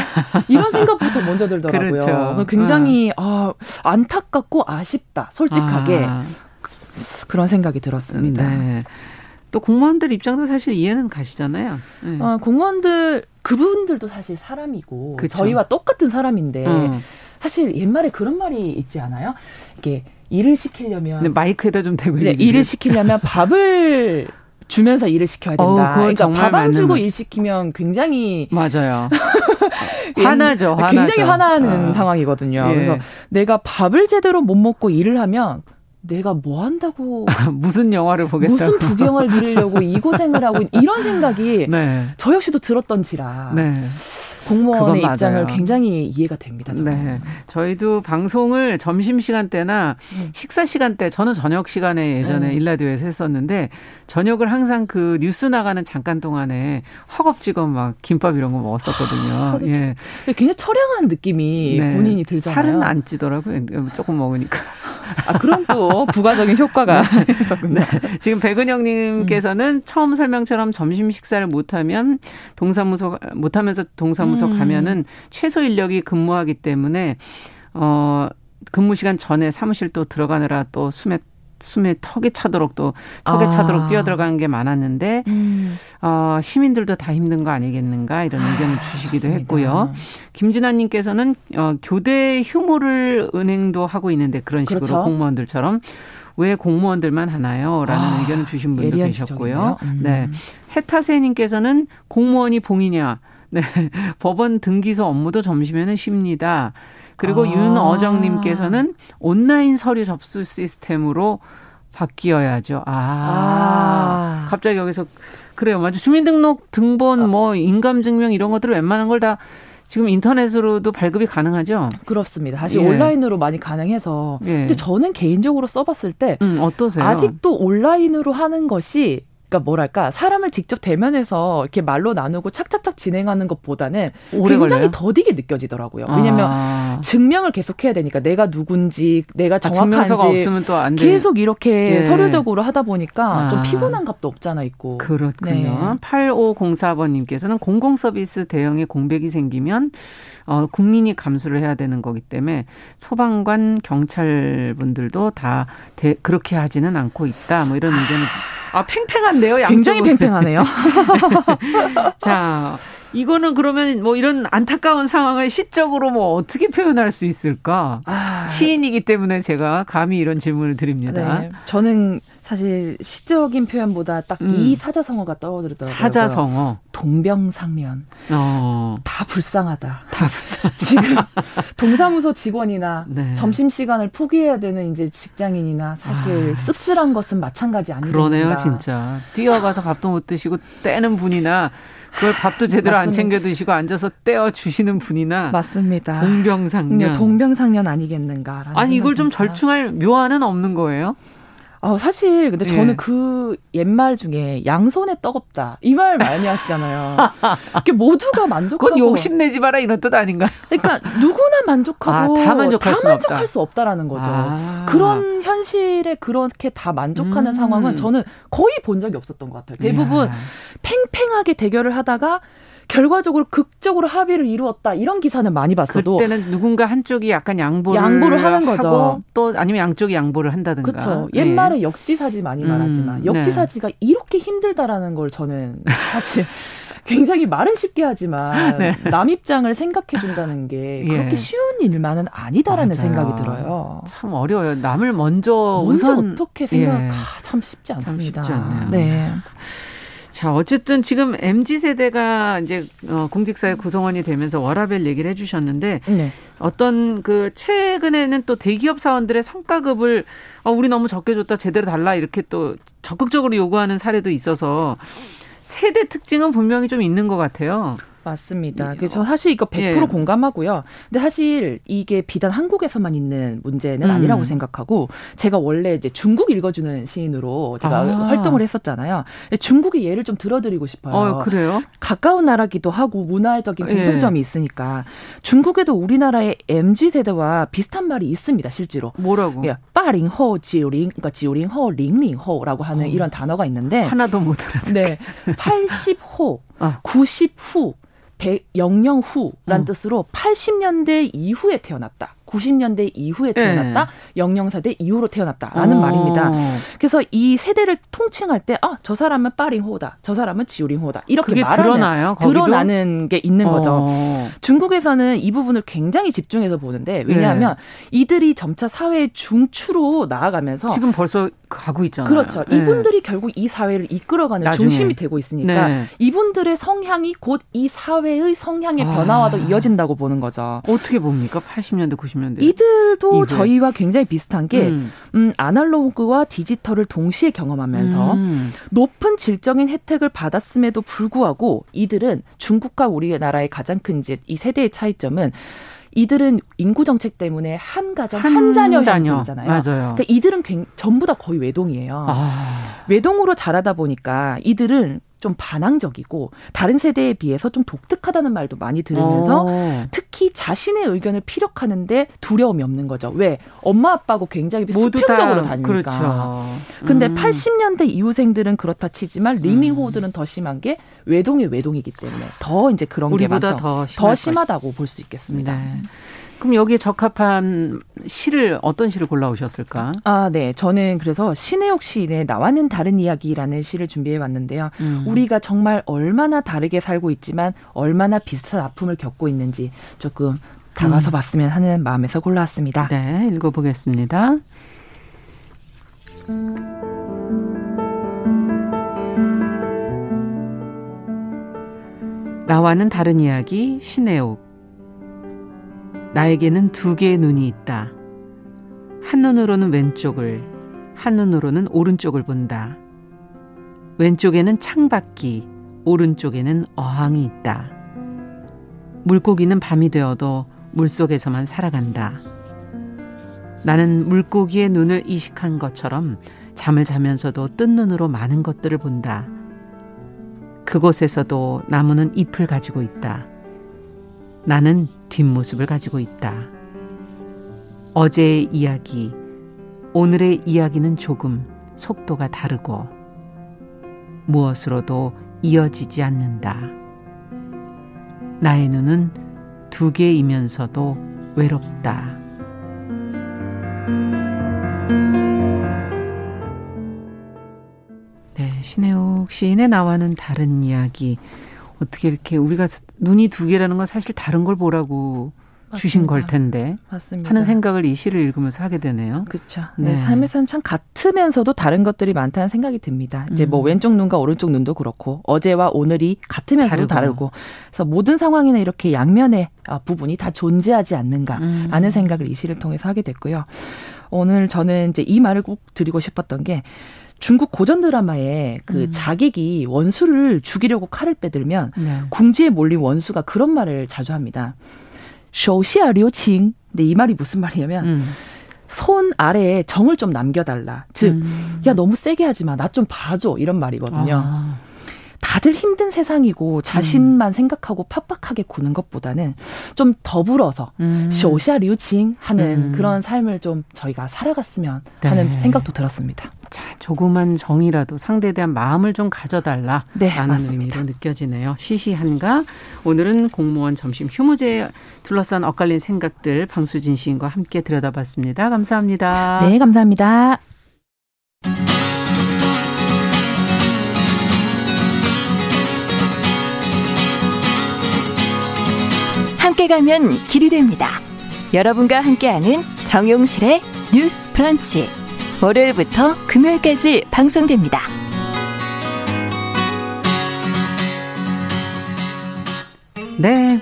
이런 *laughs* 생각부터 먼저 들더라고요. 그렇죠. 굉장히 음. 아, 안타깝고 아쉽다. 솔직하게 아. 그런 생각이 들었습니다. 네.
또 공무원들 입장도 사실 이해는 가시잖아요.
네. 아, 공무원들 그분들도 사실 사람이고 그쵸. 저희와 똑같은 사람인데 음. 사실 옛말에 그런 말이 있지 않아요? 이게 일을 시키려면
마이크에다 좀 대고
네, 일을 시키려면 *laughs* 밥을 주면서 일을 시켜야 된다. 어, 그러니까 밥 안 주고 일 시키면 굉장히
맞아요. *laughs* 화나죠.
화나죠. 굉장히 화나는 어. 상황이거든요. 예. 그래서 내가 밥을 제대로 못 먹고 일을 하면 내가 뭐 한다고 *laughs*
무슨 영화를 보겠다고
무슨 부경을 누리려고 이 고생을 하고 이런 생각이 네. 저 역시도 들었던지라 네. 공무원의 입장을 굉장히 이해가 됩니다. 저는. 네.
저희도 방송을 점심 시간대나 음. 식사 시간대 저는 저녁 시간에 예전에 음. 일라디오에서 했었는데 저녁을 항상 그 뉴스 나가는 잠깐 동안에 허겁지겁 막 김밥 이런 거 먹었었거든요. 예.
굉장히 처량한 느낌이 네. 본인이 들잖아요.
살은 안 찌더라고요. 조금 먹으니까. *laughs*
아, 그런 또 부가적인 효과가 *laughs* 네. 있었군요. 네.
지금 백은영님께서는 음. 처음 설명처럼 점심 식사를 못하면 동사무소 못하면서 동사무소 음. 가면은 최소 인력이 근무하기 때문에 어 근무 시간 전에 사무실 또 들어가느라 또 숨에 숨에 턱이 차도록 또 턱에 아. 차도록 뛰어들어가는 게 많았는데 음. 어, 시민들도 다 힘든 거 아니겠는가 이런 의견을 주시기도 맞습니다. 했고요. 김진아님께서는 어, 교대 휴무를 은행도 하고 있는데 그런 식으로 그렇죠. 공무원들처럼 왜 공무원들만 하나요? 라는 아, 의견을 주신 분도 계셨고요. 음. 네. 해타세님께서는 공무원이 봉이냐. 네. *laughs* 법원 등기소 업무도 점심에는 쉽니다. 그리고 아. 윤어정님께서는 온라인 서류 접수 시스템으로 바뀌어야죠. 아, 아. 갑자기 여기서 그래요. 맞아. 주민등록 등본 뭐 인감증명 이런 것들을 웬만한 걸 다 지금 인터넷으로도 발급이 가능하죠?
그렇습니다. 사실 예. 온라인으로 많이 가능해서. 예. 근데 저는 개인적으로 써봤을 때
음, 어떠세요?
아직도 온라인으로 하는 것이 그러니까 뭐랄까 사람을 직접 대면해서 이렇게 말로 나누고 착착착 진행하는 것보다는 굉장히 걸려요? 더디게 느껴지더라고요. 왜냐하면 아. 증명을 계속 해야 되니까 내가 누군지 내가 아, 정확한지 아, 없으면 또안 계속 이렇게 예. 서류적으로 하다 보니까 아. 좀 피곤한 값도 없잖아 있고.
그렇군요. 네. 8504번님께서는 공공 서비스 대형의 공백이 생기면 어, 국민이 감수를 해야 되는 거기 때문에 소방관 경찰 분들도 다 대, 그렇게 하지는 않고 있다. 뭐 이런 의견을 아 팽팽한데요.
양쪽은. 굉장히 팽팽하네요. *laughs*
자 이거는 그러면 뭐 이런 안타까운 상황을 시적으로 뭐 어떻게 표현할 수 있을까? 아, 시인이기 때문에 제가 감히 이런 질문을 드립니다. 네,
저는 사실 시적인 표현보다 딱이 음. 사자성어가 떠오르더라고요.
사자성어.
동병상련. 어. 다 불쌍하다. 다 불쌍하다. *laughs* 지금 동사무소 직원이나 네. 점심 시간을 포기해야 되는 이제 직장인이나 사실 아. 씁쓸한 것은 마찬가지 아니겠는가.
그러네요, 진짜. 뛰어가서 밥도 못 드시고 떼는 분이나 그걸 밥도 제대로 안 챙겨 드시고 앉아서 떼어 주시는 분이나
맞습니다.
동병상련. 네,
동병상련 아니겠는가라는
아니 이걸 좀 절충할 묘안은 없는 거예요?
어, 사실 근데 저는 예. 그 옛말 중에 양손에 떡없다 이 말 많이 하시잖아요. *laughs* 이게 모두가 만족하고
그건 욕심내지 마라 이런 뜻 아닌가요?
그러니까 누구나 만족하고 아, 다 만족할, 다 수, 만족할 수 없다라는 거죠. 아. 그런 현실에 그렇게 다 만족하는 음. 상황은 저는 거의 본 적이 없었던 것 같아요. 대부분 야. 팽팽하게 대결을 하다가 결과적으로 극적으로 합의를 이루었다 이런 기사는 많이 봤어도
그때는 누군가 한쪽이 약간 양보를, 양보를 하는 거죠. 또 아니면 양쪽이 양보를 한다든가.
그렇죠. 옛말에 네. 역지사지 많이 음, 말하지만 역지사지가 네. 이렇게 힘들다라는 걸 저는 사실 *laughs* 굉장히 말은 쉽게 하지만 네. 남 입장을 생각해 준다는 게 그렇게 예. 쉬운 일만은 아니다라는 맞아요. 생각이 들어요.
참 어려워요. 남을 먼저
먼저 우선 어떻게 생각 예. 아, 참 쉽지 않습니다.
참 쉽지 않네요. 네. 자, 어쨌든 지금 MZ 세대가 이제 어, 공직사회 구성원이 되면서 워라벨 얘기를 해주셨는데 네. 어떤 그 최근에는 또 대기업 사원들의 성과급을 어, 우리 너무 적게 줬다 제대로 달라 이렇게 또 적극적으로 요구하는 사례도 있어서 세대 특징은 분명히 좀 있는 것 같아요.
맞습니다. 그래서 사실 이거 100% 예. 공감하고요. 근데 사실 이게 비단 한국에서만 있는 문제는 음. 아니라고 생각하고 제가 원래 이제 중국 읽어주는 시인으로 제가 아. 활동을 했었잖아요. 중국의 예를 좀 들어드리고 싶어요.
어, 그래요?
가까운 나라기도 하고 문화적인 예. 공통점이 예. 있으니까 중국에도 우리나라의 mz 세대와 비슷한 말이 있습니다. 실제로.
뭐라고?
예, 빠링호 지오링 그러니까 지오링호 링링호라고 하는 어. 이런 단어가 있는데
하나도 못 알아듣게.
네, 80호, 아. 90후 100, 영영 후란 음. 뜻으로 80년대 이후에 태어났다. 90년대 이후에 태어났다. 네. 영영사대 이후로 태어났다라는 오. 어. 말입니다. 그래서 이 세대를 통칭할 때 아, 저 사람은 빠링호다. 저 사람은 지오링호다. 이렇게 말하는 드러나요? 드러나는 게 있는 거죠. 어. 중국에서는 이 부분을 굉장히 집중해서 보는데 왜냐하면 네. 이들이 점차 사회의 중추로 나아가면서
지금 벌써 가고 있잖아요.
그렇죠. 네. 이분들이 결국 이 사회를 이끌어가는 나중에. 중심이 되고 있으니까 네. 이분들의 성향이 곧 이 사회의 성향의 아. 변화와도 이어진다고 보는 거죠.
어떻게 봅니까? 80년대, 90년대.
이들도 이후에. 저희와 굉장히 비슷한 게 음. 음, 아날로그와 디지털을 동시에 경험하면서 음. 높은 질적인 혜택을 받았음에도 불구하고 이들은 중국과 우리나라의 가장 큰 이 세대의 차이점은 이들은 인구 정책 때문에 한 가정 한, 한 자녀 형제잖아요. 맞아요. 그러니까 이들은 굉, 전부 다 거의 외동이에요. 아. 외동으로 자라다 보니까 이들은 좀 반항적이고 다른 세대에 비해서 좀 독특하다는 말도 많이 들으면서 어. 특히 자신의 의견을 피력하는데 두려움이 없는 거죠. 왜? 엄마 아빠고 굉장히 수평적으로 다니니까. 그렇죠. 근데 음. 80년대 이후생들은 그렇다 치지만 링링호들은 음. 더 심한 게 외동의 외동이기 때문에 더 이제 그런 게 많다. 더, 더 심하다고 볼 수 있겠습니다. 네.
그럼 여기에 적합한 시를 어떤 시를 골라오셨을까?
아, 네. 저는 그래서 신혜옥 시인의 나와는 다른 이야기라는 시를 준비해 왔는데요. 음. 우리가 정말 얼마나 다르게 살고 있지만 얼마나 비슷한 아픔을 겪고 있는지 조금 다가서 음. 봤으면 하는 마음에서 골라왔습니다.
네, 읽어보겠습니다. 나와는 다른 이야기 신혜옥 나에게는 두 개의 눈이 있다. 한눈으로는 왼쪽을, 한눈으로는 오른쪽을 본다. 왼쪽에는 창밖이, 오른쪽에는 어항이 있다. 물고기는 밤이 되어도 물속에서만 살아간다. 나는 물고기의 눈을 이식한 것처럼 잠을 자면서도 뜬 눈으로 많은 것들을 본다. 그곳에서도 나무는 잎을 가지고 있다. 나는 뒷모습을 가지고 있다. 어제의 이야기, 오늘의 이야기는 조금 속도가 다르고 무엇으로도 이어지지 않는다. 나의 눈은 두 개이면서도 외롭다. 네, 신혜옥 시인의 나와는 다른 이야기. 어떻게 이렇게 우리가 눈이 두 개라는 건 사실 다른 걸 보라고 맞습니다. 주신 걸 텐데 맞습니다. 하는 생각을 이 시를 읽으면서 하게 되네요.
그렇죠. 네. 네. 삶에서는 참 같으면서도 다른 것들이 많다는 생각이 듭니다. 이제 뭐 음. 왼쪽 눈과 오른쪽 눈도 그렇고 어제와 오늘이 같으면서도 다르고. 다르고 그래서 모든 상황에는 이렇게 양면의 아, 부분이 다 존재하지 않는가라는 음. 생각을 이 시를 통해서 하게 됐고요. 오늘 저는 이제 이 말을 꼭 드리고 싶었던 게 중국 고전 드라마에 그 음. 자객이 원수를 죽이려고 칼을 빼들면 네. 궁지에 몰린 원수가 그런 말을 자주 합니다. 쇼시아 료칭. 근데 이 말이 무슨 말이냐면 음. 손 아래에 정을 좀 남겨달라. 즉, 음. 야 너무 세게 하지 마. 나 좀 봐줘. 이런 말이거든요. 아. 다들 힘든 세상이고 자신만 음. 생각하고 팍팍하게 구는 것보다는 좀 더불어서 음. 쇼샤 류칭 하는 음. 그런 삶을 좀 저희가 살아갔으면 네. 하는 생각도 들었습니다.
자, 조그만 정이라도 상대에 대한 마음을 좀 가져달라. 네, 라는. 의미로 느껴지네요. 시시한가? 오늘은 공무원 점심 휴무제에 둘러싼 엇갈린 생각들 방수진 시인과 함께 들여다봤습니다. 감사합니다.
네, 감사합니다.
함께 가면 길이 됩니다. 여러분과 함께하는 정용실의 뉴스 프런치. 월요일부터 금요일까지 방송됩니다.
네.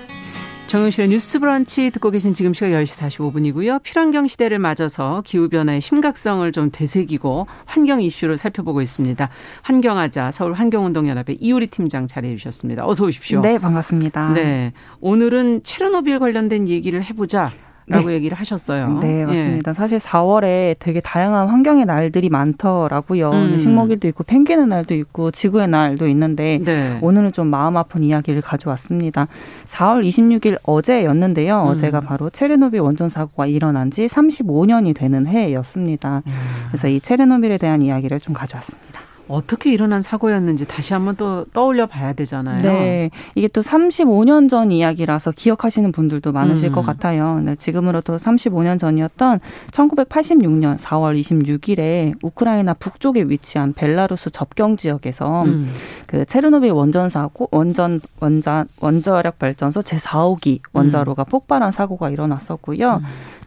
정용실의 뉴스 브런치 듣고 계신 지금 시각 10시 45분이고요. 필환경 시대를 맞아서 기후변화의 심각성을 좀 되새기고 환경 이슈를 살펴보고 있습니다. 환경하자 서울 환경운동연합의 이효리 팀장 자리해 주셨습니다. 어서 오십시오.
네, 반갑습니다.
네. 오늘은 체르노빌 관련된 얘기를 해보자. 라고 네. 얘기를 하셨어요.
네, 예. 맞습니다. 예. 사실 4월에 되게 다양한 환경의 날들이 많더라고요. 음. 식목일도 있고 펭귄의 날도 있고 지구의 날도 있는데 네. 오늘은 좀 마음 아픈 이야기를 가져왔습니다. 4월 26일 어제였는데요. 음. 어제가 바로 체르노빌 원전 사고가 일어난 지 35년이 되는 해였습니다. 음. 그래서 이 체르노빌에 대한 이야기를 좀 가져왔습니다.
어떻게 일어난 사고였는지 다시 한번 또 떠올려 봐야 되잖아요.
네. 이게 또 35년 전 이야기라서 기억하시는 분들도 많으실 음. 것 같아요. 네, 지금으로도 35년 전이었던 1986년 4월 26일에 우크라이나 북쪽에 위치한 벨라루스 접경 지역에서 음. 그 체르노빌 원전 사고 원전 원자 원자력 발전소 제4호기 원자로가 음. 폭발한 사고가 일어났었고요.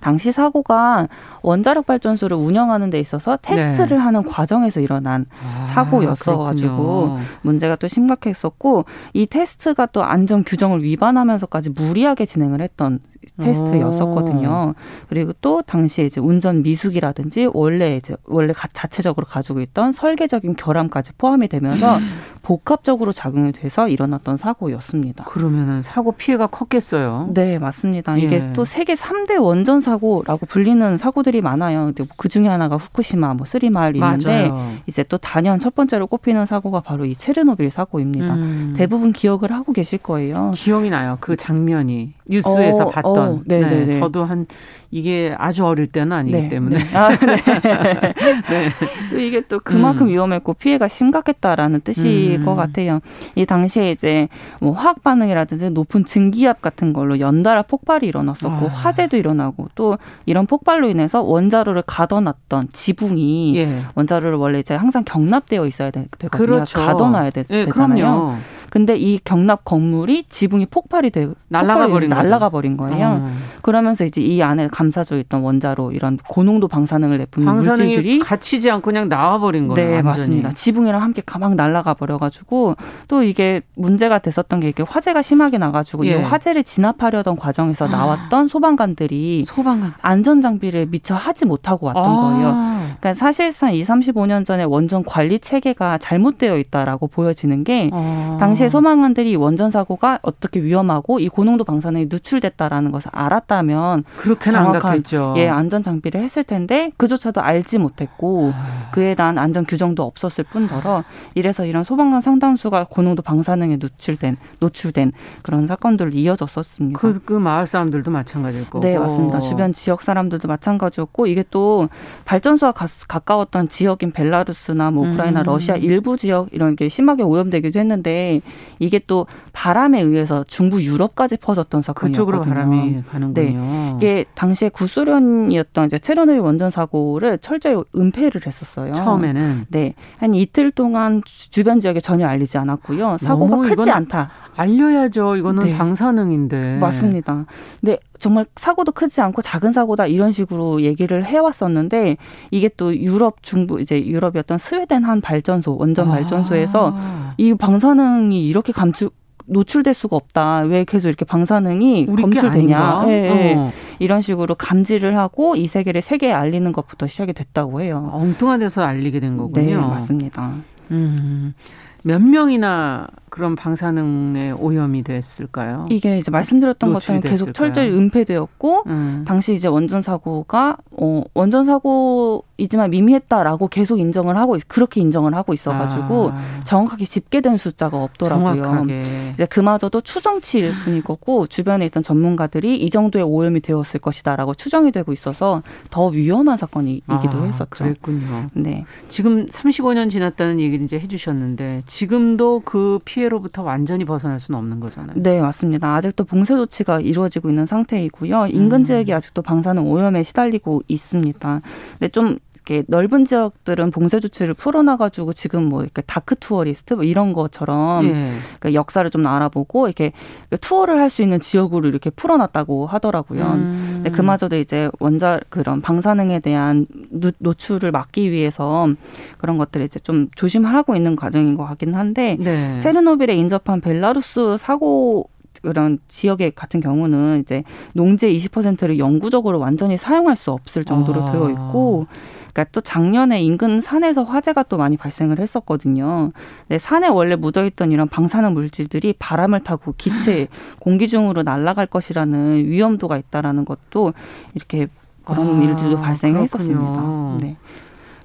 음. 당시 사고가 원자력 발전소를 운영하는 데 있어서 테스트를 네. 하는 과정에서 일어난 아, 사고였어 가지고 문제가 또 심각했었고 이 테스트가 또 안전 규정을 위반하면서까지 무리하게 진행을 했던 테스트였었거든요. 그리고 또 당시에 이제 운전 미숙이라든지 원래 이제 원래 자체적으로 가지고 있던 설계적인 결함까지 포함이 되면서 음. *laughs* 복합적으로 작용이 돼서 일어났던 사고였습니다.
그러면은 사고 피해가 컸겠어요.
네, 맞습니다. 이게 예. 또 세계 3대 원전 사고라고 불리는 사고들이 많아요. 그 중에 하나가 후쿠시마 뭐 쓰리마을이 있는데 이제 또 단연 첫 번째로 꼽히는 사고가 바로 이 체르노빌 사고입니다. 음. 대부분 기억을 하고 계실 거예요.
기억이 나요. 그 장면이 뉴스에서 어, 봤던. 어, 네, 네, 네. 저도 한 이게 아주 어릴 때는 아니기 네, 때문에. 네. 아, 네. *laughs*
네. 또 이게 또 그만큼 음. 위험했고 피해가 심각했다라는 뜻일 음. 것 같아요. 이 당시에 이제 뭐 화학 반응이라든지 높은 증기압 같은 걸로 연달아 폭발이 일어났었고 아. 화재도 일어나고 또 이런 폭발로 인해서 원자로를 가둬놨던 지붕이 예. 원자로를 원래 이제 항상 경납되어 있어야 되거든요. 그렇죠. 가둬놔야 되, 예, 잖아요 그럼요. 근데 이 경납 건물이 지붕이 폭발이 되 날아가 버린 날아가 버린 거예요. 어. 그러면서 이제 이 안에 감싸져 있던 원자로 이런 고농도 방사능을 내뿜는 물질들이
갇히지 않고 그냥 나와 버린 거예요.
네, 완전히. 맞습니다. 지붕이랑 함께 가막 날아가 버려 가지고 또 이게 문제가 됐었던 게 이게 화재가 심하게 나 가지고 예. 이 화재를 진압하려던 과정에서 아. 나왔던 소방관들이 소방관 안전 장비를 미처 하지 못하고 왔던 아. 거예요. 그러니까 사실상 이 35년 전에 원전 관리 체계가 잘못되어 있다라고 보여지는 게 어. 당시 에 소방관들이 원전 사고가 어떻게 위험하고 이 고농도 방사능이 누출됐다라는 것을 알았다면
그렇게는 정확한
예 안전 장비를 했을 텐데 그조차도 알지 못했고 아. 그에 대한 안전 규정도 없었을 뿐더러 이래서 이런 소방관 상당수가 고농도 방사능에 노출된 노출된 그런 사건들을 이어졌었습니다.
그, 그 마을 사람들도 마찬가지일 거고.
네 맞습니다. 주변 지역 사람들도 마찬가지였고 이게 또 발전소와 가, 가까웠던 지역인 벨라루스나 뭐 우크라이나, 음. 러시아 일부 지역 이런 게 심하게 오염되기도 했는데 이게 또 바람에 의해서 중부 유럽까지 퍼졌던 사건이었거든요.
그쪽으로 바람이 가는군요.
네. 이게 당시에 구소련이었던 이제 체르노빌 원전 사고를 철저히 은폐를 했었어요.
처음에는
네. 한 이틀 동안 주변 지역에 전혀 알리지 않았고요. 사고가 크지 않다.
알려야죠. 이거는 네. 방사능인데.
맞습니다. 네. 정말 사고도 크지 않고 작은 사고다 이런 식으로 얘기를 해왔었는데 이게 또 유럽 중부 이제 유럽이었던 스웨덴 한 발전소 원전 발전소에서 아. 이 방사능이 이렇게 감축 노출될 수가 없다. 왜 계속 이렇게 방사능이 검출되냐. 네, 네. 어. 이런 식으로 감지를 하고 이 세계를 세계에 알리는 것부터 시작이 됐다고 해요.
엉뚱한 데서 알리게 된 거군요.
네, 맞습니다. 음.
몇 명이나 그런 방사능에 오염이 됐을까요?
이게 이제 말씀드렸던 것처럼 계속 철저히 은폐되었고 음. 당시 이제 원전 사고가 어 원전 사고이지만 미미했다라고 계속 인정을 하고 그렇게 인정을 하고 있어가지고 아. 정확하게 집계된 숫자가 없더라고요. 정확하게. 이제 그마저도 추정치일 뿐일 거고 주변에 있던 전문가들이 이 정도의 오염이 되었을 것이다라고 추정이 되고 있어서 더 위험한 사건이기도 아, 했었죠.
그랬군요. 네. 지금 35년 지났다는 얘기를 이제 해주셨는데 지금도 그 피해 피해로부터 완전히 벗어날 수는 없는 거잖아요.
네, 맞습니다. 아직도 봉쇄 조치가 이루어지고 있는 상태이고요. 인근 음. 지역이 아직도 방사능 오염에 시달리고 있습니다. 근데 좀 이렇게 넓은 지역들은 봉쇄 조치를 풀어놔가지고 지금 뭐 이렇게 dark tourist 뭐 이런 것처럼 예. 그러니까 역사를 좀 알아보고 이렇게 투어를 할 수 있는 지역으로 이렇게 풀어놨다고 하더라고요. 음. 근데 그마저도 이제 원자 그런 방사능에 대한 노출을 막기 위해서 그런 것들을 이제 좀 조심하고 있는 과정인 것 같긴 한데 네. 체르노빌에 인접한 벨라루스 사고 그런 지역의 같은 경우는 이제 농지 20%를 영구적으로 완전히 사용할 수 없을 정도로 아. 되어 있고 그러니까 또 작년에 인근 산에서 화재가 또 많이 발생을 했었거든요. 네, 산에 원래 묻어있던 이런 방사능 물질들이 바람을 타고 기체 *laughs* 공기 중으로 날아갈 것이라는 위험도가 있다라는 것도 이렇게 그런 아, 일들도 발생했었습니다. 네.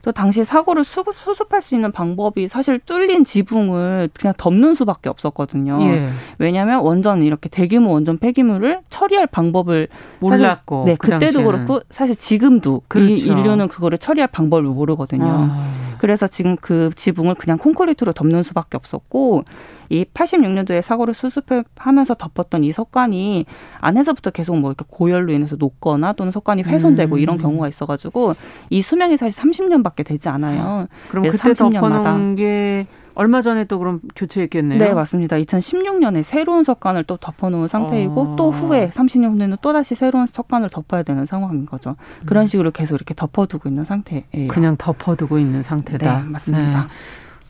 또 당시 사고를 수, 수습할 수 있는 방법이 사실 뚫린 지붕을 그냥 덮는 수밖에 없었거든요. 예. 왜냐하면 원전 이렇게 대규모 원전 폐기물을 처리할 방법을
몰랐고
사실, 네 그 그때도 그렇고 사실 지금도 그렇죠. 이 인류는 그거를 처리할 방법을 모르거든요. 아. 그래서 지금 그 지붕을 그냥 콘크리트로 덮는 수밖에 없었고 이 86년도에 사고를 수습하면서 덮었던 이 석관이 안에서부터 계속 뭐 이렇게 고열로 인해서 녹거나 또는 석관이 훼손되고 음. 이런 경우가 있어가지고 이 수명이 사실 30년밖에 되지 않아요.
그럼 그때 30년마다. 덮어놓은 게 얼마 전에 또 그럼 교체했겠네요.
네, 맞습니다. 2016년에 새로운 석관을 또 덮어놓은 상태이고 어. 또 후에 30년 후에는 또 다시 새로운 석관을 덮어야 되는 상황인 거죠. 그런 음. 식으로 계속 이렇게 덮어두고 있는 상태예요.
그냥 덮어두고 있는 상태다.
네, 맞습니다. 네.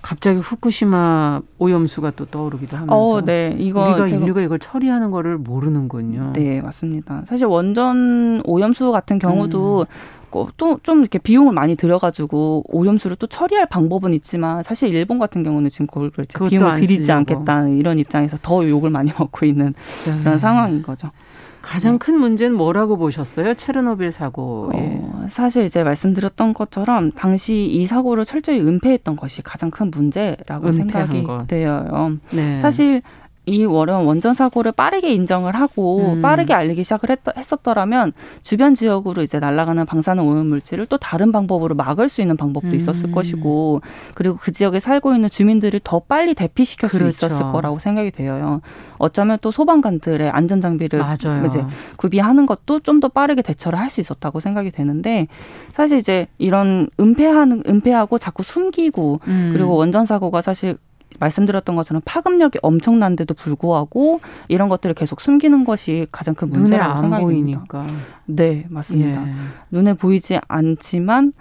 갑자기 후쿠시마 오염수가 또 떠오르기도 하면서 어, 네. 이거 우리가 인류가 이걸 처리하는 거를 모르는군요.
네, 맞습니다. 사실 원전 오염수 같은 경우도 음. 또 좀 이렇게 비용을 많이 들여가지고 오염수를 또 처리할 방법은 있지만 사실 일본 같은 경우는 지금 그걸 비용을 들이지 않겠다 이런 입장에서 더 욕을 많이 *laughs* 먹고 있는 네. 그런 상황인 거죠.
가장 네. 큰 문제는 뭐라고 보셨어요? 체르노빌 사고. 어,
사실 이제 말씀드렸던 것처럼 당시 이 사고를 철저히 은폐했던 것이 가장 큰 문제라고 생각이 것. 돼요. 네. 사실 이 월원 원전 사고를 빠르게 인정을 하고 음. 빠르게 알리기 시작을 했, 했었더라면 주변 지역으로 이제 날아가는 방사능 오염 물질을 또 다른 방법으로 막을 수 있는 방법도 음. 있었을 것이고 그리고 그 지역에 살고 있는 주민들을 더 빨리 대피시킬 그렇죠. 수 있었을 거라고 생각이 돼요. 어쩌면 또 소방관들의 안전 장비를. 이제 구비하는 것도 좀 더 빠르게 대처를 할 수 있었다고 생각이 되는데 사실 이제 이런 은폐하는 은폐하고 자꾸 숨기고 음. 그리고 원전 사고가 사실 말씀드렸던 것처럼 파급력이 엄청난데도 불구하고 이런 것들을 계속 숨기는 것이 가장 큰 문제라고 생각이 보이니까. 네, 맞습니다. 예. 눈에 보이지 않지만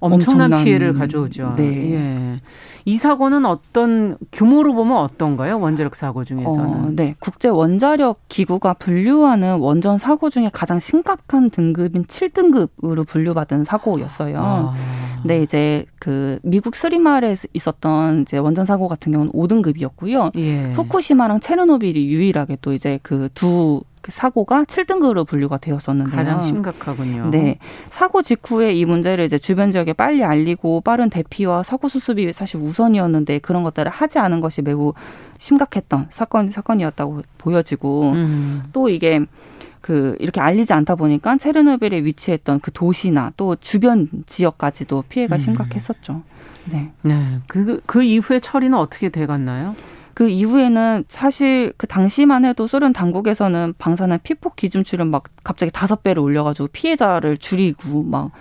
엄청난, 엄청난, 피해를 가져오죠. 네. 예. 이 사고는 어떤 규모로 보면 어떤가요? 원자력 사고 중에서는. 어,
네. 국제 원자력 기구가 분류하는 원전 사고 중에 가장 심각한 등급인 7등급으로 분류받은 사고였어요. 아. 근데 이제 그 미국 스리마을에 있었던 이제 원전 사고 같은 경우는 5등급이었고요. 예. 후쿠시마랑 체르노빌이 유일하게 또 이제 그두 그 사고가 7등급으로 분류가 되었었는데요.
가장 심각하군요.
네. 사고 직후에 이 문제를 이제 주변 지역에 빨리 알리고 빠른 대피와 사고 수습이 사실 우선이었는데 그런 것들을 하지 않은 것이 매우 심각했던 사건 사건이었다고 보여지고 음. 또 이게 그 이렇게 알리지 않다 보니까 체르노빌에 위치했던 그 도시나 또 주변 지역까지도 피해가 음. 심각했었죠. 네.
네. 그, 그 이후에 처리는 어떻게 돼 갔나요?
그 이후에는 사실 그 당시만 해도 소련 당국에서는 방사능 피폭 기준치를 막 갑자기 다섯 배를 올려가지고 피해자를 줄이고 막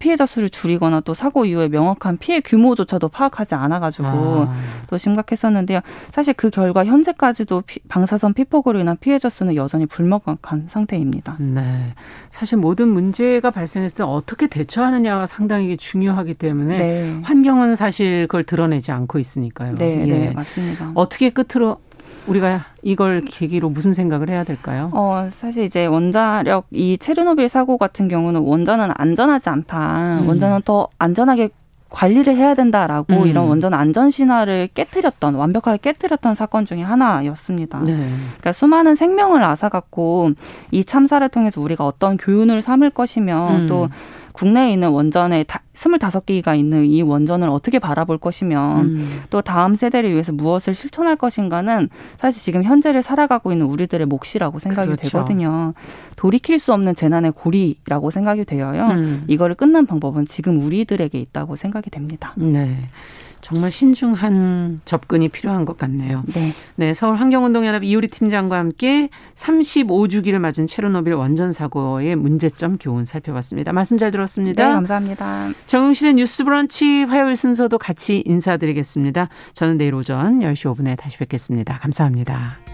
피해자 수를 줄이거나 또 사고 이후에 명확한 피해 규모조차도 파악하지 않아가지고 아. 또 심각했었는데요. 사실 그 결과 현재까지도 피, 방사선 피폭으로 인한 피해자 수는 여전히 불명확한 상태입니다.
네, 사실 모든 문제가 발생했을 때 어떻게 대처하느냐가 상당히 중요하기 때문에 네. 환경은 사실 그걸 드러내지 않고 있으니까요.
네, 예. 네 맞습니다.
어떻게 끝으로 우리가 이걸 계기로 무슨 생각을 해야 될까요?
어, 사실 이제 원자력 이 체르노빌 사고 같은 경우는 원전은 안전하지 않다. 음. 원전은 더 안전하게 관리를 해야 된다라고 음. 이런 원전 안전 신화를 깨뜨렸던 완벽하게 깨뜨렸던 사건 중에 하나였습니다. 네. 그러니까 수많은 생명을 앗아갖고 이 참사를 통해서 우리가 어떤 교훈을 삼을 것이며 음. 또 국내에 있는 원전에 스물다섯 개가 있는 이 원전을 어떻게 바라볼 것이며 음. 또 다음 세대를 위해서 무엇을 실천할 것인가는 사실 지금 현재를 살아가고 있는 우리들의 몫이라고 생각이 그렇죠. 되거든요. 돌이킬 수 없는 재난의 고리라고 생각이 되어요. 음. 이거를 끊는 방법은 지금 우리들에게 있다고 생각이 됩니다.
네. 정말 신중한 접근이 필요한 것 같네요. 네. 네, 서울 환경운동연합 이효리 팀장과 함께 35주기를 맞은 체르노빌 원전 사고의 문제점 교훈 살펴봤습니다. 말씀 잘 들었습니다.
네, 감사합니다.
정용실의 뉴스 브런치 화요일 순서도 같이 인사드리겠습니다. 저는 내일 오전 10시 5분에 다시 뵙겠습니다. 감사합니다.